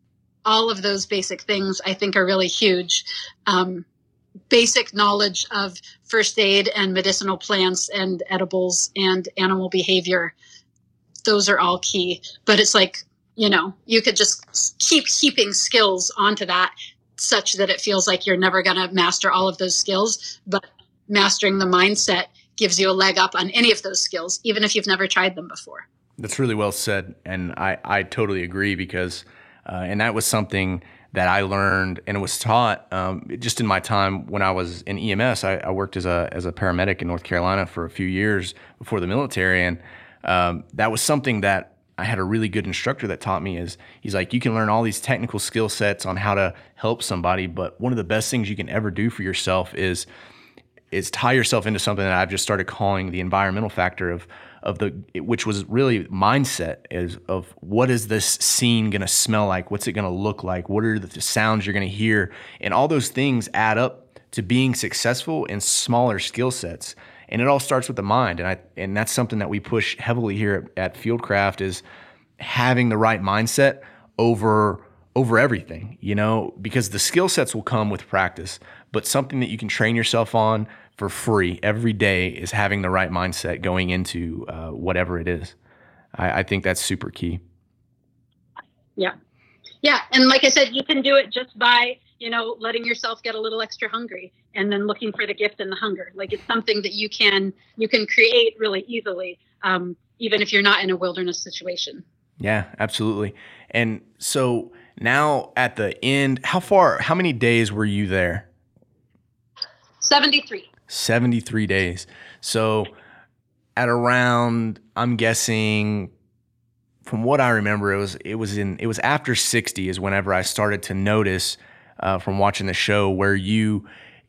All of those basic things i think are really huge um, basic knowledge of first aid and medicinal plants and edibles and animal behavior. Those are all key. But it's like, you know, you could just keep heaping skills onto that such that it feels like you're never going to master all of those skills. But mastering the mindset gives you a leg up on any of those skills, even if you've never tried them before. That's really well said. And I, I totally agree because, uh, and that was something that I learned and was taught um, just in my time when I was in EMS. I, I, worked as a as a paramedic in North Carolina for a few years before the military, and um, that was something that I had a really good instructor that taught me. Is he's like, you can learn all these technical skill sets on how to help somebody, but one of the best things you can ever do for yourself is is tie yourself into something that I've just started calling the environmental factor of of the which was really mindset is of what is this scene going to smell like? What's it going to look like? What are the sounds you're going to hear? And all those things add up to being successful in smaller skill sets. And it all starts with the mind. And I and that's something that we push heavily here at, at Fieldcraft is having the right mindset over over everything you know? Because the skill sets will come with practice. But something that you can train yourself on for free every day is having the right mindset going into uh, whatever it is. I, I think that's super key. Yeah. Yeah. And like I said, you can do it just by, you know, letting yourself get a little extra hungry and then looking for the gift and the hunger. Like it's something that you can, you can create really easily, um, even if you're not in a wilderness situation. Yeah, absolutely. And so now at the end, how far, how many days were you there? 73. 73 days. So at around, I'm guessing from what I remember, it was it was in it was after 60 is whenever I started to notice uh, from watching the show where you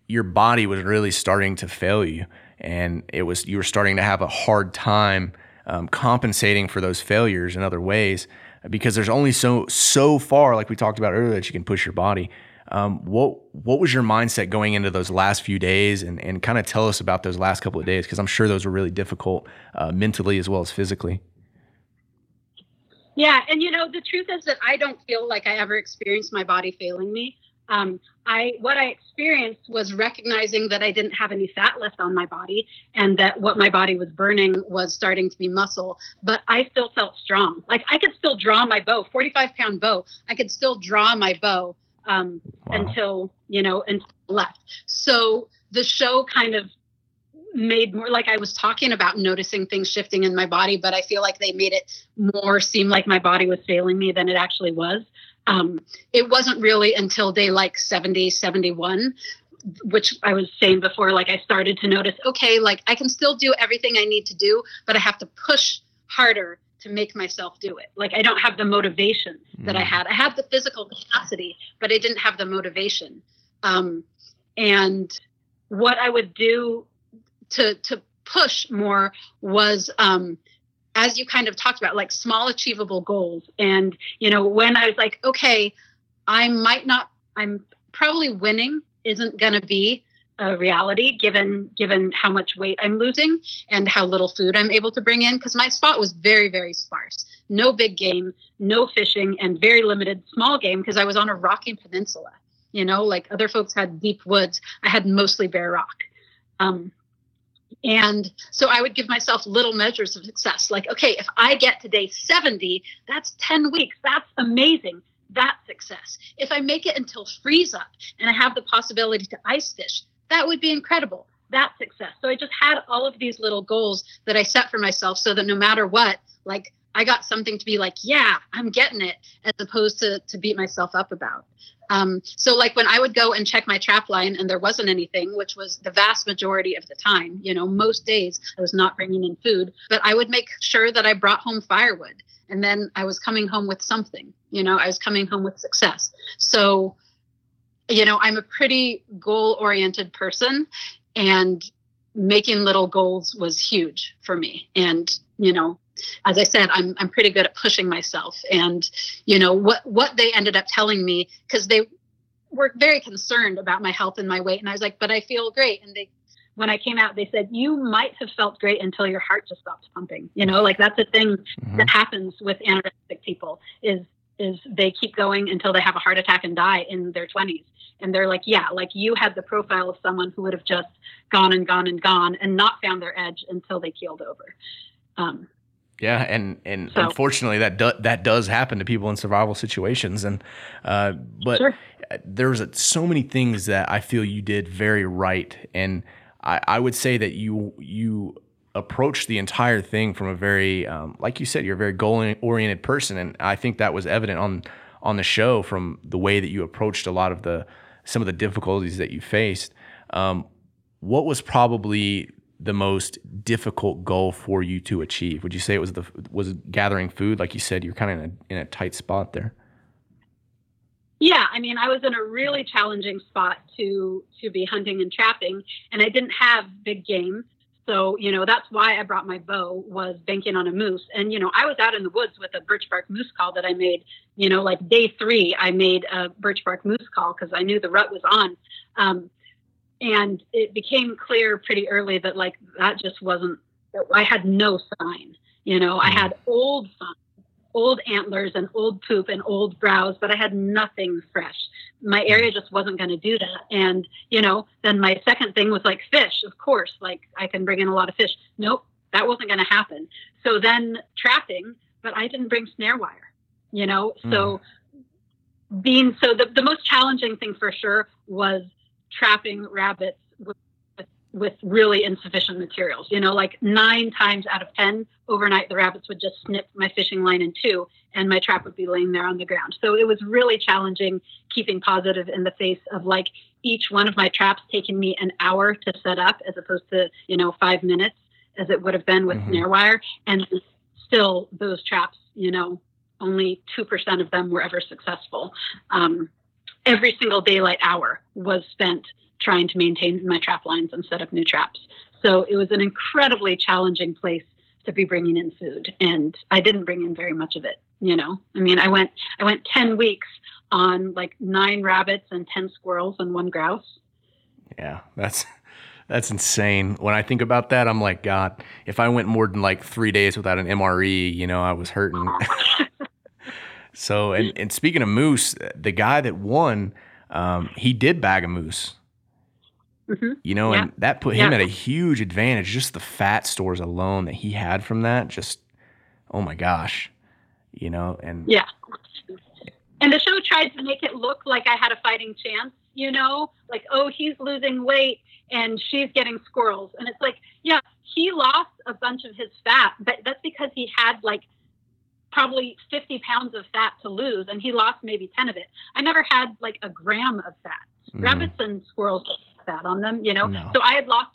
your body was really starting to fail you. and it was you were starting to have a hard time um, compensating for those failures in other ways because there's only so so far, like we talked about earlier, that you can push your body. Um, what what was your mindset going into those last few days, and and kind of tell us about those last couple of days because I'm sure those were really difficult uh, mentally as well as physically. Yeah, and you know the truth is that I don't feel like I ever experienced my body failing me. Um, I what I experienced was recognizing that I didn't have any fat left on my body, and that what my body was burning was starting to be muscle. But I still felt strong. Like I could still draw my bow, 45 pound bow. I could still draw my bow um, wow. until you know until left. So the show kind of made more like I was talking about noticing things shifting in my body, but I feel like they made it more seem like my body was failing me than it actually was. Um, it wasn't really until day like 70, 71, which I was saying before, like I started to notice, okay, like I can still do everything I need to do, but I have to push harder to make myself do it. Like I don't have the motivation mm. that I mm. had. I had the physical capacity, but I didn't have the motivation. Um, and what I would do to to push more was um, as you kind of talked about, like small achievable goals. And, you know, when I was like, okay, I might not, I'm probably winning isn't going to be a reality given given how much weight I'm losing and how little food I'm able to bring in because my spot was very very sparse. No big game, no fishing and very limited small game because I was on a rocky peninsula. You know, like other folks had deep woods, I had mostly bare rock. Um, and so I would give myself little measures of success. Like, okay, if I get to day 70, that's 10 weeks. That's amazing. that success. If I make it until freeze up and I have the possibility to ice fish, that would be incredible. That's success. So I just had all of these little goals that I set for myself so that no matter what, like I got something to be like, yeah, I'm getting it, as opposed to to beat myself up about. Um, so like when I would go and check my trap line and there wasn't anything, which was the vast majority of the time, you know, most days I was not bringing in food, but I would make sure that I brought home firewood and then I was coming home with something, you know, I was coming home with success. So, you know, I'm a pretty goal oriented person and making little goals was huge for me. And, you know, as I said, I'm I'm pretty good at pushing myself. And you know what what they ended up telling me because they were very concerned about my health and my weight, and I was like, but I feel great. And they when I came out, they said you might have felt great until your heart just stopped pumping. You know, like that's a thing mm-hmm. that happens with anorexic people is is they keep going until they have a heart attack and die in their 20s and they're like yeah like you had the profile of someone who would have just gone and gone and gone and not found their edge until they keeled over. Um, yeah, and and so, unfortunately that do, that does happen to people in survival situations, and uh, but sure. there's so many things that I feel you did very right, and I, I would say that you you approached the entire thing from a very um, like you said you're a very goal oriented person, and I think that was evident on on the show from the way that you approached a lot of the some of the difficulties that you faced. Um, what was probably the most difficult goal for you to achieve? Would you say it was the was gathering food? Like you said, you're kind of in a, in a tight spot there. Yeah, I mean, I was in a really challenging spot to to be hunting and trapping, and I didn't have big game. So, you know, that's why I brought my bow was banking on a moose. And, you know, I was out in the woods with a birch bark moose call that I made, you know, like day three, I made a birch bark moose call because I knew the rut was on. Um, and it became clear pretty early that like that just wasn't i had no sign you know i had old signs old antlers and old poop and old browse but i had nothing fresh. My area just wasn't going to do that. And you know then my second thing was like fish of course like i can bring in a lot of fish. Nope that wasn't going to happen. So then trapping but i didn't bring snare wire you know? Mm. so being so the, the most challenging thing for sure was trapping rabbits with, really insufficient materials. You know, like nine times out of 10 overnight, the rabbits would just snip my fishing line in two and my trap would be laying there on the ground. So it was really challenging keeping positive in the face of like each one of my traps taking me an hour to set up as opposed to, you know, five minutes as it would have been with mm-hmm. snare wire. And still those traps, you know, only 2% of them were ever successful. Um, every single daylight hour was spent trying to maintain my trap lines and set up new traps. So it was an incredibly challenging place to be bringing in food, and I didn't bring in very much of it. You know, I mean, I went I went ten weeks on like nine rabbits and ten squirrels and one grouse. Yeah, that's that's insane. When I think about that, I'm like, God, if I went more than like three days without an MRE, you know, I was hurting. so, and and speaking of moose, the guy that won, um, he did bag a moose. hmm You know, Yeah. and that put him Yeah. at a huge advantage. Just the fat stores alone that he had from that, just oh my gosh, you know, and Yeah. And the show tried to make it look like I had a fighting chance, you know, like, oh, he's losing weight and she's getting squirrels. And it's like, yeah, he lost a bunch of his fat, but that's because he had like probably 50 pounds of fat to lose and he lost maybe 10 of it. I never had like a gram of fat. mm, Rabbits and squirrels have fat on them, you know. No. So I had lost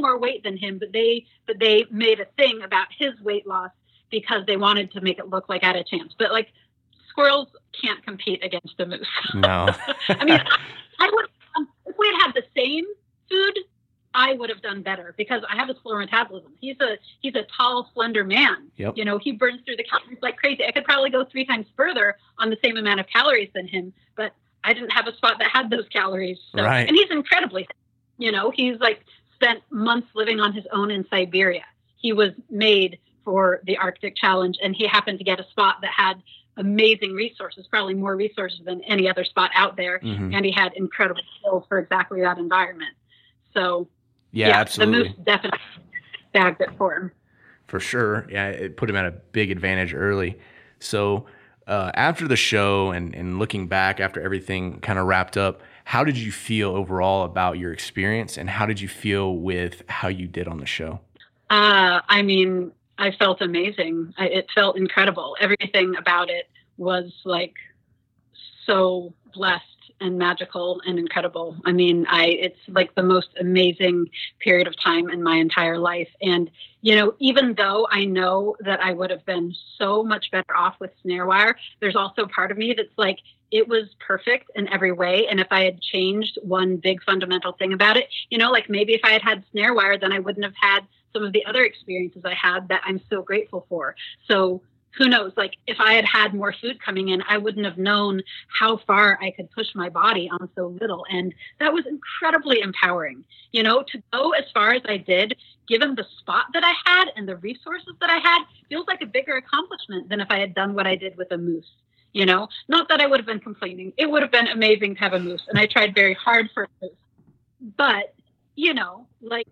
more weight than him, but they but they made a thing about his weight loss because they wanted to make it look like I had a chance. But like squirrels can't compete against a moose. no, I mean, I would um, if we had had the same food, I would have done better because I have a slower metabolism. He's a he's a tall, slender man. Yep. You know, he burns through the calories like crazy. I could probably go three times further on the same amount of calories than him, but I didn't have a spot that had those calories. So, Right. And he's incredibly, you know, he's like spent months living on his own in Siberia. He was made for the Arctic Challenge, and he happened to get a spot that had amazing resources, probably more resources than any other spot out there. Mhm. And he had incredible skills for exactly that environment. So yeah, absolutely. the moose definitely bagged it for him. For sure. Yeah, it put him at a big advantage early. So uh, after the show and, and looking back after everything kind of wrapped up, how did you feel overall about your experience and how did you feel with how you did on the show? Uh, I mean, I felt amazing. I, it felt incredible. Everything about it was like so blessed and magical and incredible. I mean, I it's like the most amazing period of time in my entire life. And you know, even though I know that I would have been so much better off with snare wire, there's also part of me that's like it was perfect in every way. And if I had changed one big fundamental thing about it, you know, like maybe if I had had snare wire, then I wouldn't have had some of the other experiences I had that I'm so grateful for. So who knows? Like if I had had more food coming in, I wouldn't have known how far I could push my body on so little. And that was incredibly empowering. You know, to go as far as I did, given the spot that I had and the resources that I had, feels like a bigger accomplishment than if I had done what I did with a moose. You know, not that I would have been complaining. It would have been amazing to have a moose, and I tried very hard for a moose. But, you know, like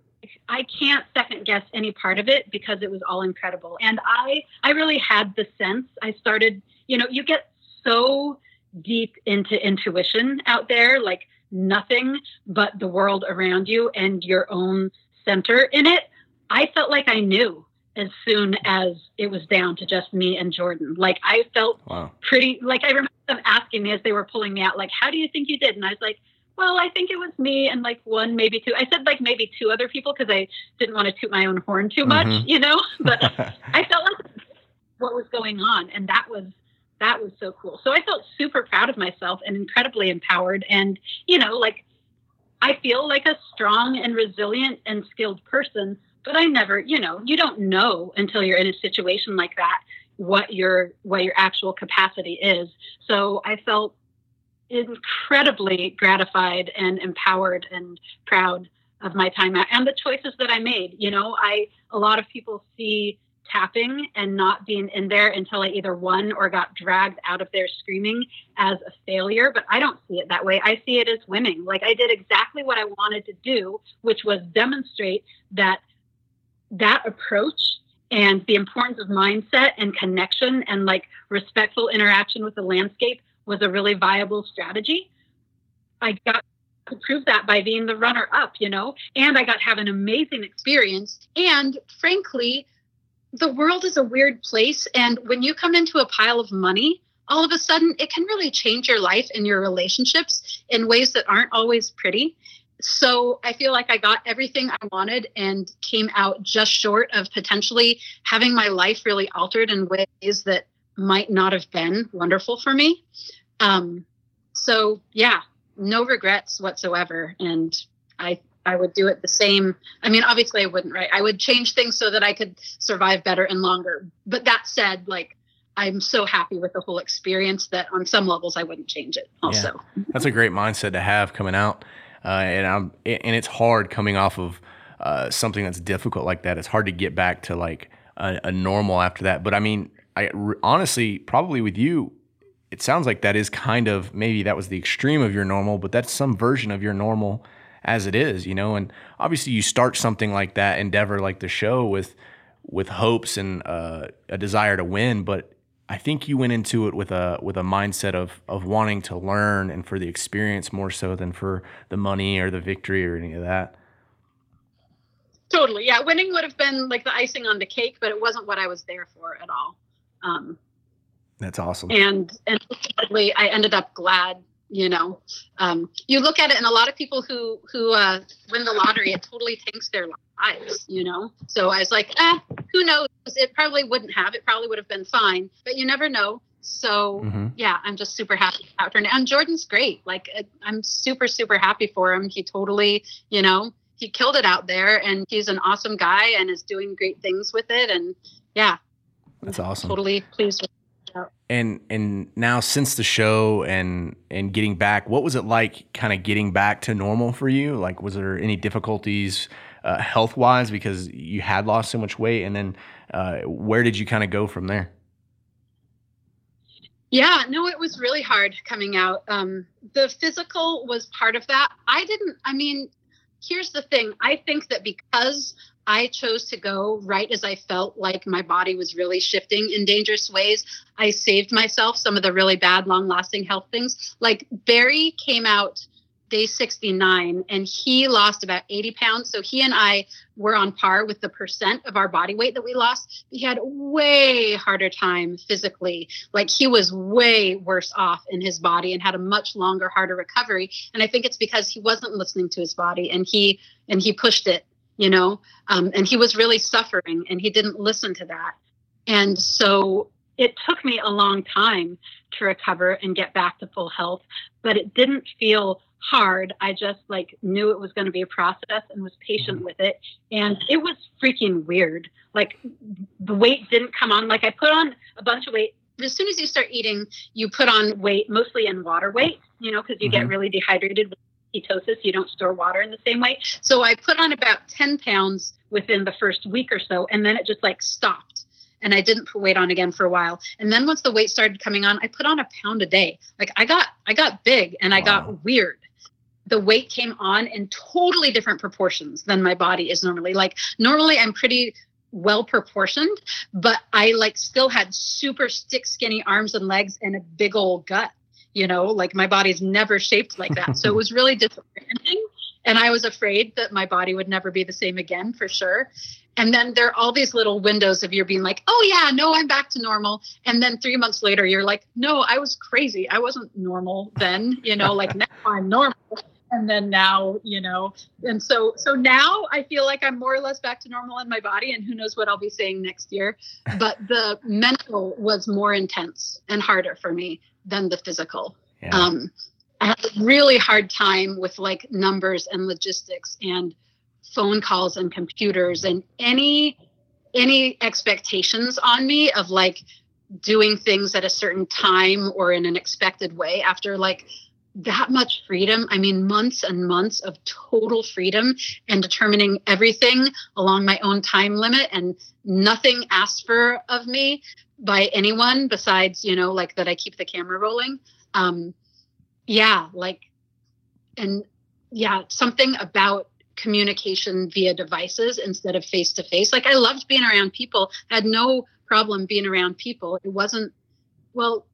I can't second guess any part of it because it was all incredible. And I I really had the sense I started, you know, you get so deep into intuition out there, like nothing but the world around you and your own center in it. I felt like I knew as soon as it was down to just me and Jordan. Like I felt Wow. pretty like I remember them asking me as they were pulling me out, like, how do you think you did? And I was like, well, I think it was me and like one, maybe two. I said like maybe two other people because I didn't want to toot my own horn too much, Mhm. you know. But I felt like what was going on, and that was that was so cool. So I felt super proud of myself and incredibly empowered, and you know, like I feel like a strong and resilient and skilled person. But I never, you know, you don't know until you're in a situation like that what your what your actual capacity is. So I felt incredibly gratified and empowered and proud of my time out and the choices that I made. You know, I a lot of people see tapping and not being in there until I either won or got dragged out of there screaming as a failure, but I don't see it that way. I see it as winning. Like I did exactly what I wanted to do, which was demonstrate that that approach and the importance of mindset and connection and like respectful interaction with the landscape was a really viable strategy. I got to prove that by being the runner up, you know, and I got to have an amazing experience. And frankly, the world is a weird place. And when you come into a pile of money, all of a sudden it can really change your life and your relationships in ways that aren't always pretty. So I feel like I got everything I wanted and came out just short of potentially having my life really altered in ways that might not have been wonderful for me. Um, so yeah, no regrets whatsoever. And I I would do it the same. I mean, obviously I wouldn't, right? I would change things so that I could survive better and longer. But that said, like I'm so happy with the whole experience that on some levels I wouldn't change it also. Yeah. That's a great mindset to have coming out. Uh, and I'm and it's hard coming off of uh, something that's difficult like that. It's hard to get back to like a, a normal after that. But I mean, I honestly probably with you it sounds like that is kind of maybe that was the extreme of your normal, but that's some version of your normal as it is, you know. And obviously, you start something like that endeavor, like the show, with with hopes and uh, a desire to win. But I think you went into it with a with a mindset of of wanting to learn and for the experience more so than for the money or the victory or any of that. Totally, yeah. Winning would have been like the icing on the cake, but it wasn't what I was there for at all. Um, that's awesome. And and I ended up glad. You know, um, you look at it, and a lot of people who who uh, win the lottery, it totally tanks their lives. You know, so I was like, eh, who knows? It probably wouldn't have. It probably would have been fine, but you never know. So mm-hmm. yeah, I'm just super happy about her. And Jordan's great. Like I'm super super happy for him. He totally, you know, he killed it out there, and he's an awesome guy and is doing great things with it. And yeah, that's awesome. Totally pleased with and and now since the show and and getting back, what was it like kind of getting back to normal for you? Like was there any difficulties uh, health wise because you had lost so much weight and then uh, where did you kind of go from there? Yeah, no, it was really hard coming out. Um, the physical was part of that. I didn't, I mean, here's the thing I think that because I chose to go right as I felt like my body was really shifting in dangerous ways. I saved myself some of the really bad, long lasting health things. Like Barry came out day 69 and he lost about 80 pounds. So he and I were on par with the percent of our body weight that we lost. He had way harder time physically. Like he was way worse off in his body and had a much longer, harder recovery. And I think it's because he wasn't listening to his body and he and he pushed it you know um, and he was really suffering and he didn't listen to that. And so it took me a long time to recover and get back to full health but it didn't feel hard. I just like knew it was going to be a process and was patient mm-hmm. with it. And it was freaking weird. Like the weight didn't come on. Like i put on a bunch of weight. As soon as you start eating you put on weight mostly in water weight you know because you mm-hmm. get really dehydrated with ketosis. You don't store water in the same way. So I put on about 10 pounds within the first week or so, and then it just like stopped. And I didn't put weight on again for a while. And then once the weight started coming on, I put on a pound a day. Like I got I got big and I wow. got weird. The weight came on in totally different proportions than my body is normally. Like normally I'm pretty well proportioned, but I like still had super stick skinny arms and legs and a big old gut you know like my body's never shaped like that. So it was really disorienting and i was afraid that my body would never be the same again for sure. And then there are all these little windows of you're being like oh yeah no i'm back to normal. And then three months later you're like no i was crazy. I wasn't normal then you know like now i'm normal. And then now you know and so so now i feel like i'm more or less back to normal in my body and who knows what i'll be saying next year. But the mental was more intense and harder for me than the physical. Yeah. Um, I had a really hard time with like numbers and logistics and phone calls and computers and any any expectations on me of like doing things at a certain time or in an expected way after like that much freedom i mean months and months of total freedom and determining everything along my own time limit and nothing asked for of me by anyone besides you know like that i keep the camera rolling. Um yeah like and yeah something about communication via devices instead of face to face like i loved being around people. Had no problem being around people. It wasn't well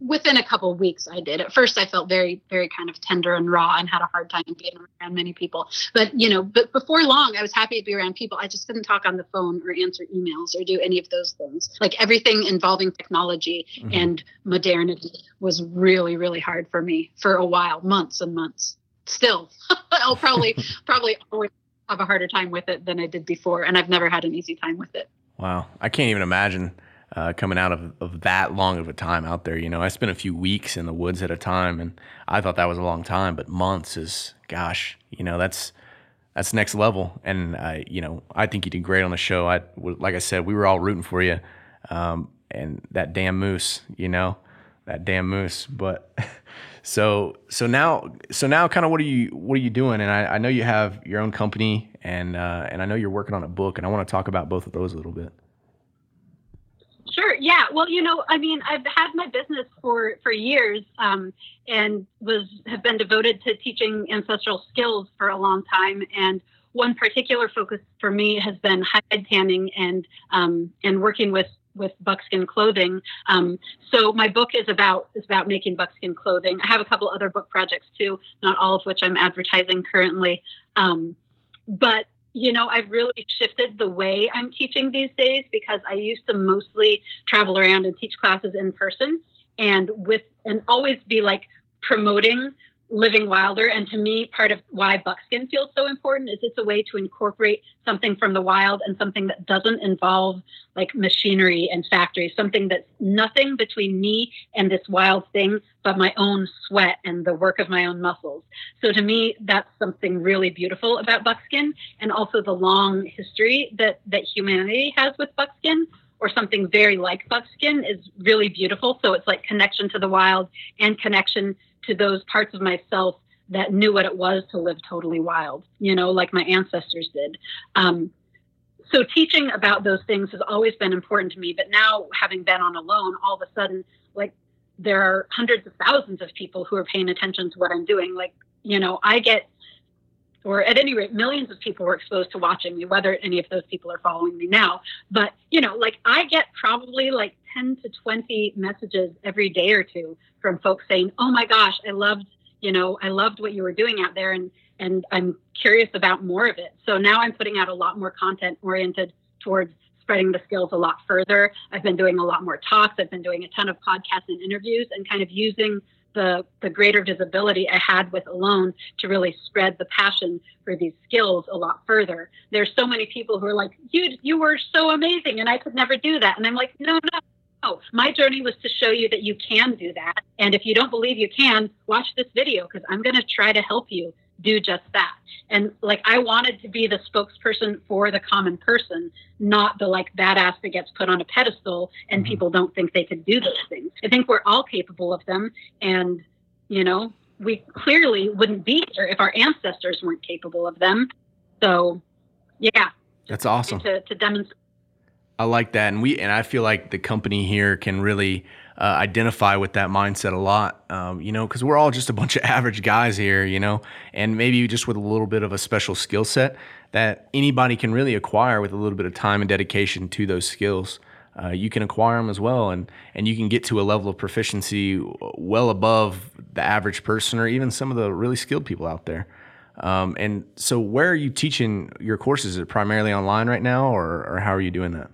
within a couple of weeks i did. At first i felt very very kind of tender and raw and had a hard time being around many people. But you know but before long i was happy to be around people. I just couldn't talk on the phone or answer emails or do any of those things. Like everything involving technology mm-hmm. and modernity was really really hard for me for a while months and months. Still i'll probably probably always have a harder time with it than i did before and i've never had an easy time with it. Wow. I can't even imagine uh, coming out of, of that long of a time out there. You know, I spent a few weeks in the woods at a time, and I thought that was a long time, but months is, gosh, you know, that's that's next level. And I, you know, I think you did great on the show. I, like I said, we were all rooting for you. Um, and that damn moose, you know, that damn moose. But so, so now, so now, kind of, what are you, what are you doing? And I, I know you have your own company, and uh, and I know you're working on a book, and I want to talk about both of those a little bit. Sure. Yeah. Well, you know, I mean, I've had my business for for years, um, and was have been devoted to teaching ancestral skills for a long time. And one particular focus for me has been hide tanning and um, and working with with buckskin clothing. Um, so my book is about is about making buckskin clothing. I have a couple other book projects too, not all of which I'm advertising currently. Um, but you know, I've really shifted the way I'm teaching these days because I used to mostly travel around and teach classes in person and with and always be like promoting living wilder. And to me, part of why buckskin feels so important is it's a way to incorporate something from the wild and something that doesn't involve like machinery and factories, something that's nothing between me and this wild thing, but my own sweat and the work of my own muscles. So to me, that's something really beautiful about buckskin and also the long history that, that humanity has with buckskin or something very like buckskin is really beautiful. So it's like connection to the wild and connection to those parts of myself that knew what it was to live totally wild, you know, like my ancestors did. Um, so teaching about those things has always been important to me. But now, having been on alone, all of a sudden, like there are hundreds of thousands of people who are paying attention to what I'm doing. Like, you know, I get, or at any rate, millions of people were exposed to watching me, whether any of those people are following me now. But, you know, like I get probably like 10 to 20 messages every day or two from folks saying, "Oh my gosh, I loved, you know, I loved what you were doing out there and and I'm curious about more of it." So now I'm putting out a lot more content oriented towards spreading the skills a lot further. I've been doing a lot more talks, I've been doing a ton of podcasts and interviews and kind of using the, the greater visibility I had with Alone to really spread the passion for these skills a lot further. There's so many people who are like, you you were so amazing and I could never do that. And I'm like, no, no, no, my journey was to show you that you can do that. And if you don't believe you can, watch this video because I'm going to try to help you do just that. And like, I wanted to be the spokesperson for the common person, not the like badass that gets put on a pedestal and mm-hmm. people don't think they could do those things. I think we're all capable of them. And, you know, we clearly wouldn't be here if our ancestors weren't capable of them. So, yeah. That's awesome. To, to demonstrate I like that, and we and I feel like the company here can really uh, identify with that mindset a lot. Um, you know, because we're all just a bunch of average guys here, you know, and maybe just with a little bit of a special skill set that anybody can really acquire with a little bit of time and dedication to those skills. Uh, you can acquire them as well, and and you can get to a level of proficiency well above the average person or even some of the really skilled people out there. Um, and so, where are you teaching your courses? Is it primarily online right now, or, or how are you doing that?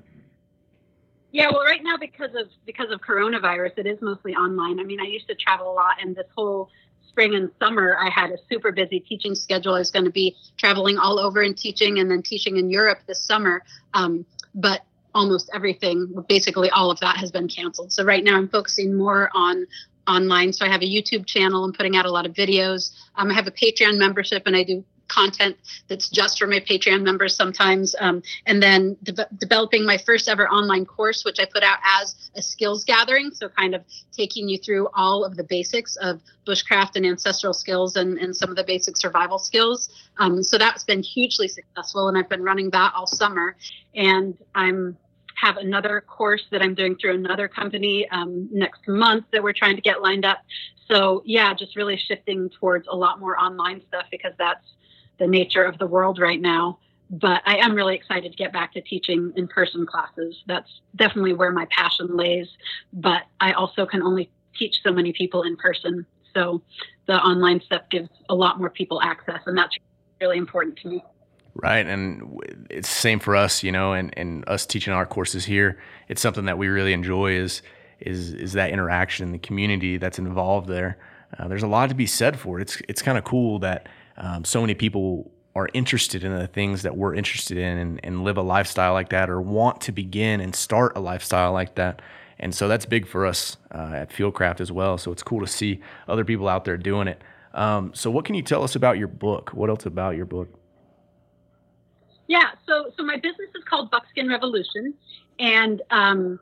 Yeah, well, right now because of because of coronavirus, it is mostly online. I mean, I used to travel a lot, and this whole spring and summer, I had a super busy teaching schedule. I was going to be traveling all over and teaching, and then teaching in Europe this summer. Um, but almost everything, basically all of that, has been canceled. So right now, I'm focusing more on online. So I have a YouTube channel. I'm putting out a lot of videos. Um, I have a Patreon membership, and I do content that's just for my Patreon members sometimes. Um, and then de- developing my first ever online course, which I put out as a skills gathering. So, kind of taking you through all of the basics of bushcraft and ancestral skills and, and some of the basic survival skills. Um, so, that's been hugely successful. And I've been running that all summer. And I'm have another course that I'm doing through another company um, next month that we're trying to get lined up. So yeah, just really shifting towards a lot more online stuff because that's the nature of the world right now. But I am really excited to get back to teaching in person classes. That's definitely where my passion lays. But I also can only teach so many people in person. So the online stuff gives a lot more people access, and that's really important to me. Right. And it's the same for us, you know, and, and us teaching our courses here. It's something that we really enjoy is is is that interaction, the community that's involved there. Uh, there's a lot to be said for it. It's it's kind of cool that um, so many people are interested in the things that we're interested in and, and live a lifestyle like that or want to begin and start a lifestyle like that. And so that's big for us uh, at Fieldcraft as well. So it's cool to see other people out there doing it. Um, so, what can you tell us about your book? What else about your book? Yeah, so so my business is called Buckskin Revolution, and um,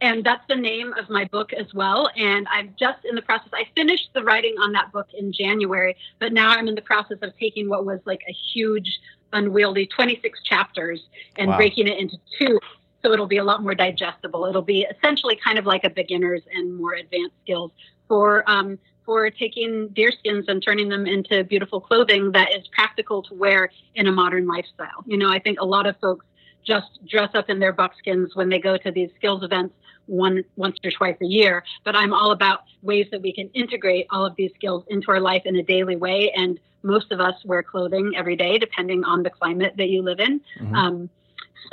and that's the name of my book as well. And I'm just in the process. I finished the writing on that book in January, but now I'm in the process of taking what was like a huge, unwieldy 26 chapters and Wow. breaking it into two. So it'll be a lot more digestible. It'll be essentially kind of like a beginner's and more advanced skills for um, for taking deer skins and turning them into beautiful clothing that is practical to wear in a modern lifestyle. You know, I think a lot of folks just dress up in their buckskins when they go to these skills events one once or twice a year. But I'm all about ways that we can integrate all of these skills into our life in a daily way. And most of us wear clothing every day, depending on the climate that you live in. Mhm. Um,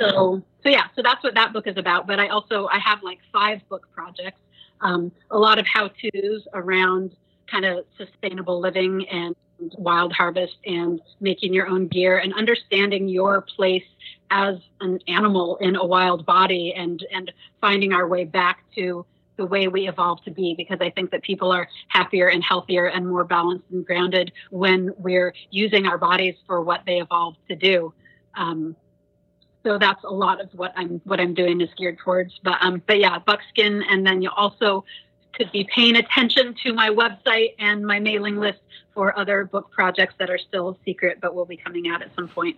so so yeah, so that's what that book is about. But I also I have like five book projects, um, a lot of how tos around kind of sustainable living and wild harvest and making your own gear and understanding your place as an animal in a wild body and and finding our way back to the way we evolved to be because I think that people are happier and healthier and more balanced and grounded when we're using our bodies for what they evolved to do. Um, so that's a lot of what I'm what I'm doing is geared towards. But um, but yeah, buckskin, and then you also could be paying attention to my website and my mailing list for other book projects that are still secret but will be coming out at some point.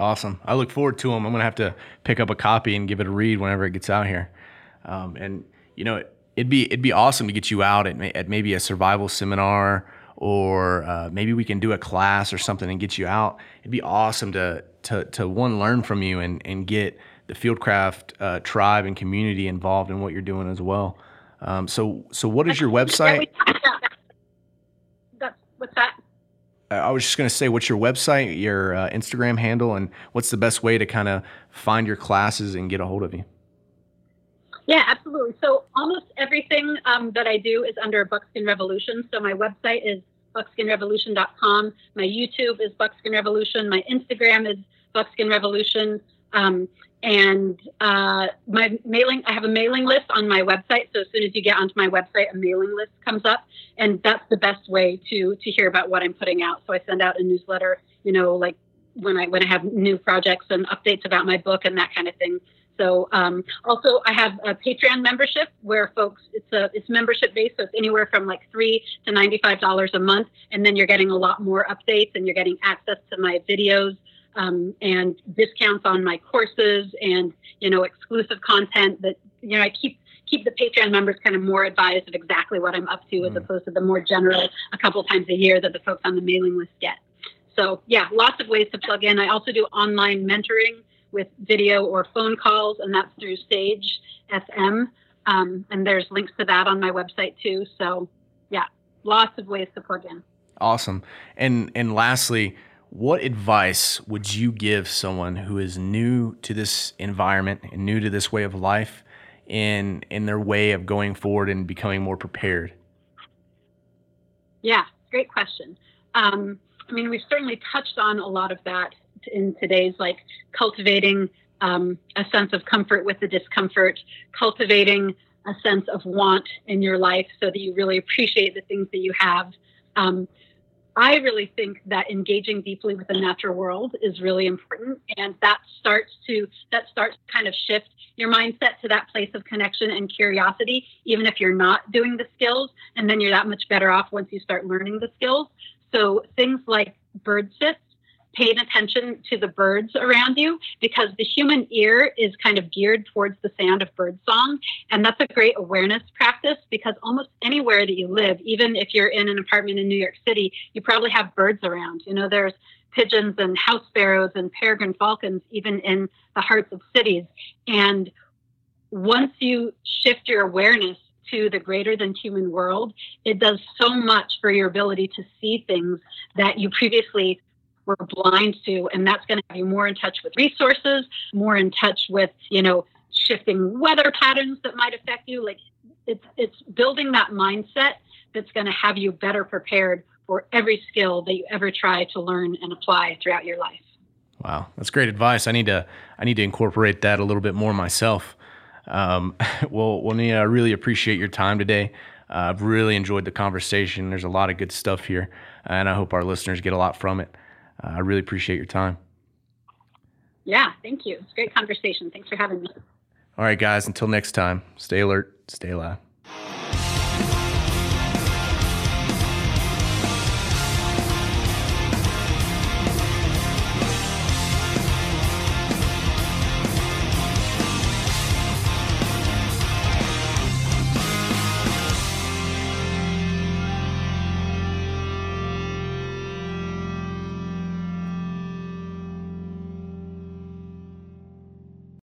Awesome. I look forward to them. I'm gonna have to pick up a copy and give it a read whenever it gets out here. Um, and you know, it'd be it'd be awesome to get you out at, may- at maybe a survival seminar or uh, maybe we can do a class or something and get you out. It'd be awesome to to to one learn from you and and get the Fieldcraft uh, tribe and community involved in what you're doing as well. Um, so so what is your website? talked about that. That's what's that? I was just going to say, what's your website, your uh, Instagram handle, and what's the best way to kind of find your classes and get a hold of you? Yeah, absolutely. So almost everything um, that I do is under Buckskin Revolution. So my website is buckskinrevolution.com. My YouTube is Buckskin Revolution. My Instagram is Buckskin Revolution. Um, and uh, my mailing, I have a mailing list on my website. So as soon as you get onto my website, a mailing list comes up, and that's the best way to to hear about what I'm putting out. So I send out a newsletter, you know, like when I when I have new projects and updates about my book and that kind of thing. So um, also I have a Patreon membership where folks it's a it's membership based, so it's anywhere from like three to ninety five dollars a month, and then you're getting a lot more updates and you're getting access to my videos um, and discounts on my courses and you know exclusive content that you know I keep keep the Patreon members kind of more advised of exactly what I'm up to as Mm. opposed to the more general a couple times a year that the folks on the mailing list get. So yeah, lots of ways to plug in. I also do online mentoring with video or phone calls, and that's through Sage FM. Um, and there's links to that on my website too. So yeah, lots of ways to plug in. Awesome. And and lastly, what advice would you give someone who is new to this environment and new to this way of life in in their way of going forward and becoming more prepared? Yeah, great question. Um, I mean, we've certainly touched on a lot of that in today's like cultivating um, a sense of comfort with the discomfort, cultivating a sense of want in your life so that you really appreciate the things that you have. Um, I really think that engaging deeply with the natural world is really important, and that starts to that starts to kind of shift your mindset to that place of connection and curiosity, even if you're not doing the skills, and then you're that much better off once you start learning the skills. So things like bird sits, paying attention to the birds around you because the human ear is kind of geared towards the sound of bird song. And that's a great awareness practice because almost anywhere that you live, even if you're in an apartment in New York City, you probably have birds around. You know, there's pigeons and house sparrows and peregrine falcons, even in the hearts of cities. And once you shift your awareness to the greater than human world, it does so much for your ability to see things that you previously were blind to. And that's going to have you more in touch with resources, more in touch with, you know, shifting weather patterns that might affect you. Like it's, it's building that mindset that's going to have you better prepared for every skill that you ever try to learn and apply throughout your life. Wow, that's great advice. I need to I need to incorporate that a little bit more myself. Um, well, Woniya, I really appreciate your time today. Uh, I've really enjoyed the conversation. There's a lot of good stuff here, and I hope our listeners get a lot from it. Uh, I really appreciate your time. Yeah, thank you. It's a great conversation. Thanks for having me. All right, guys. Until next time, stay alert, stay alive.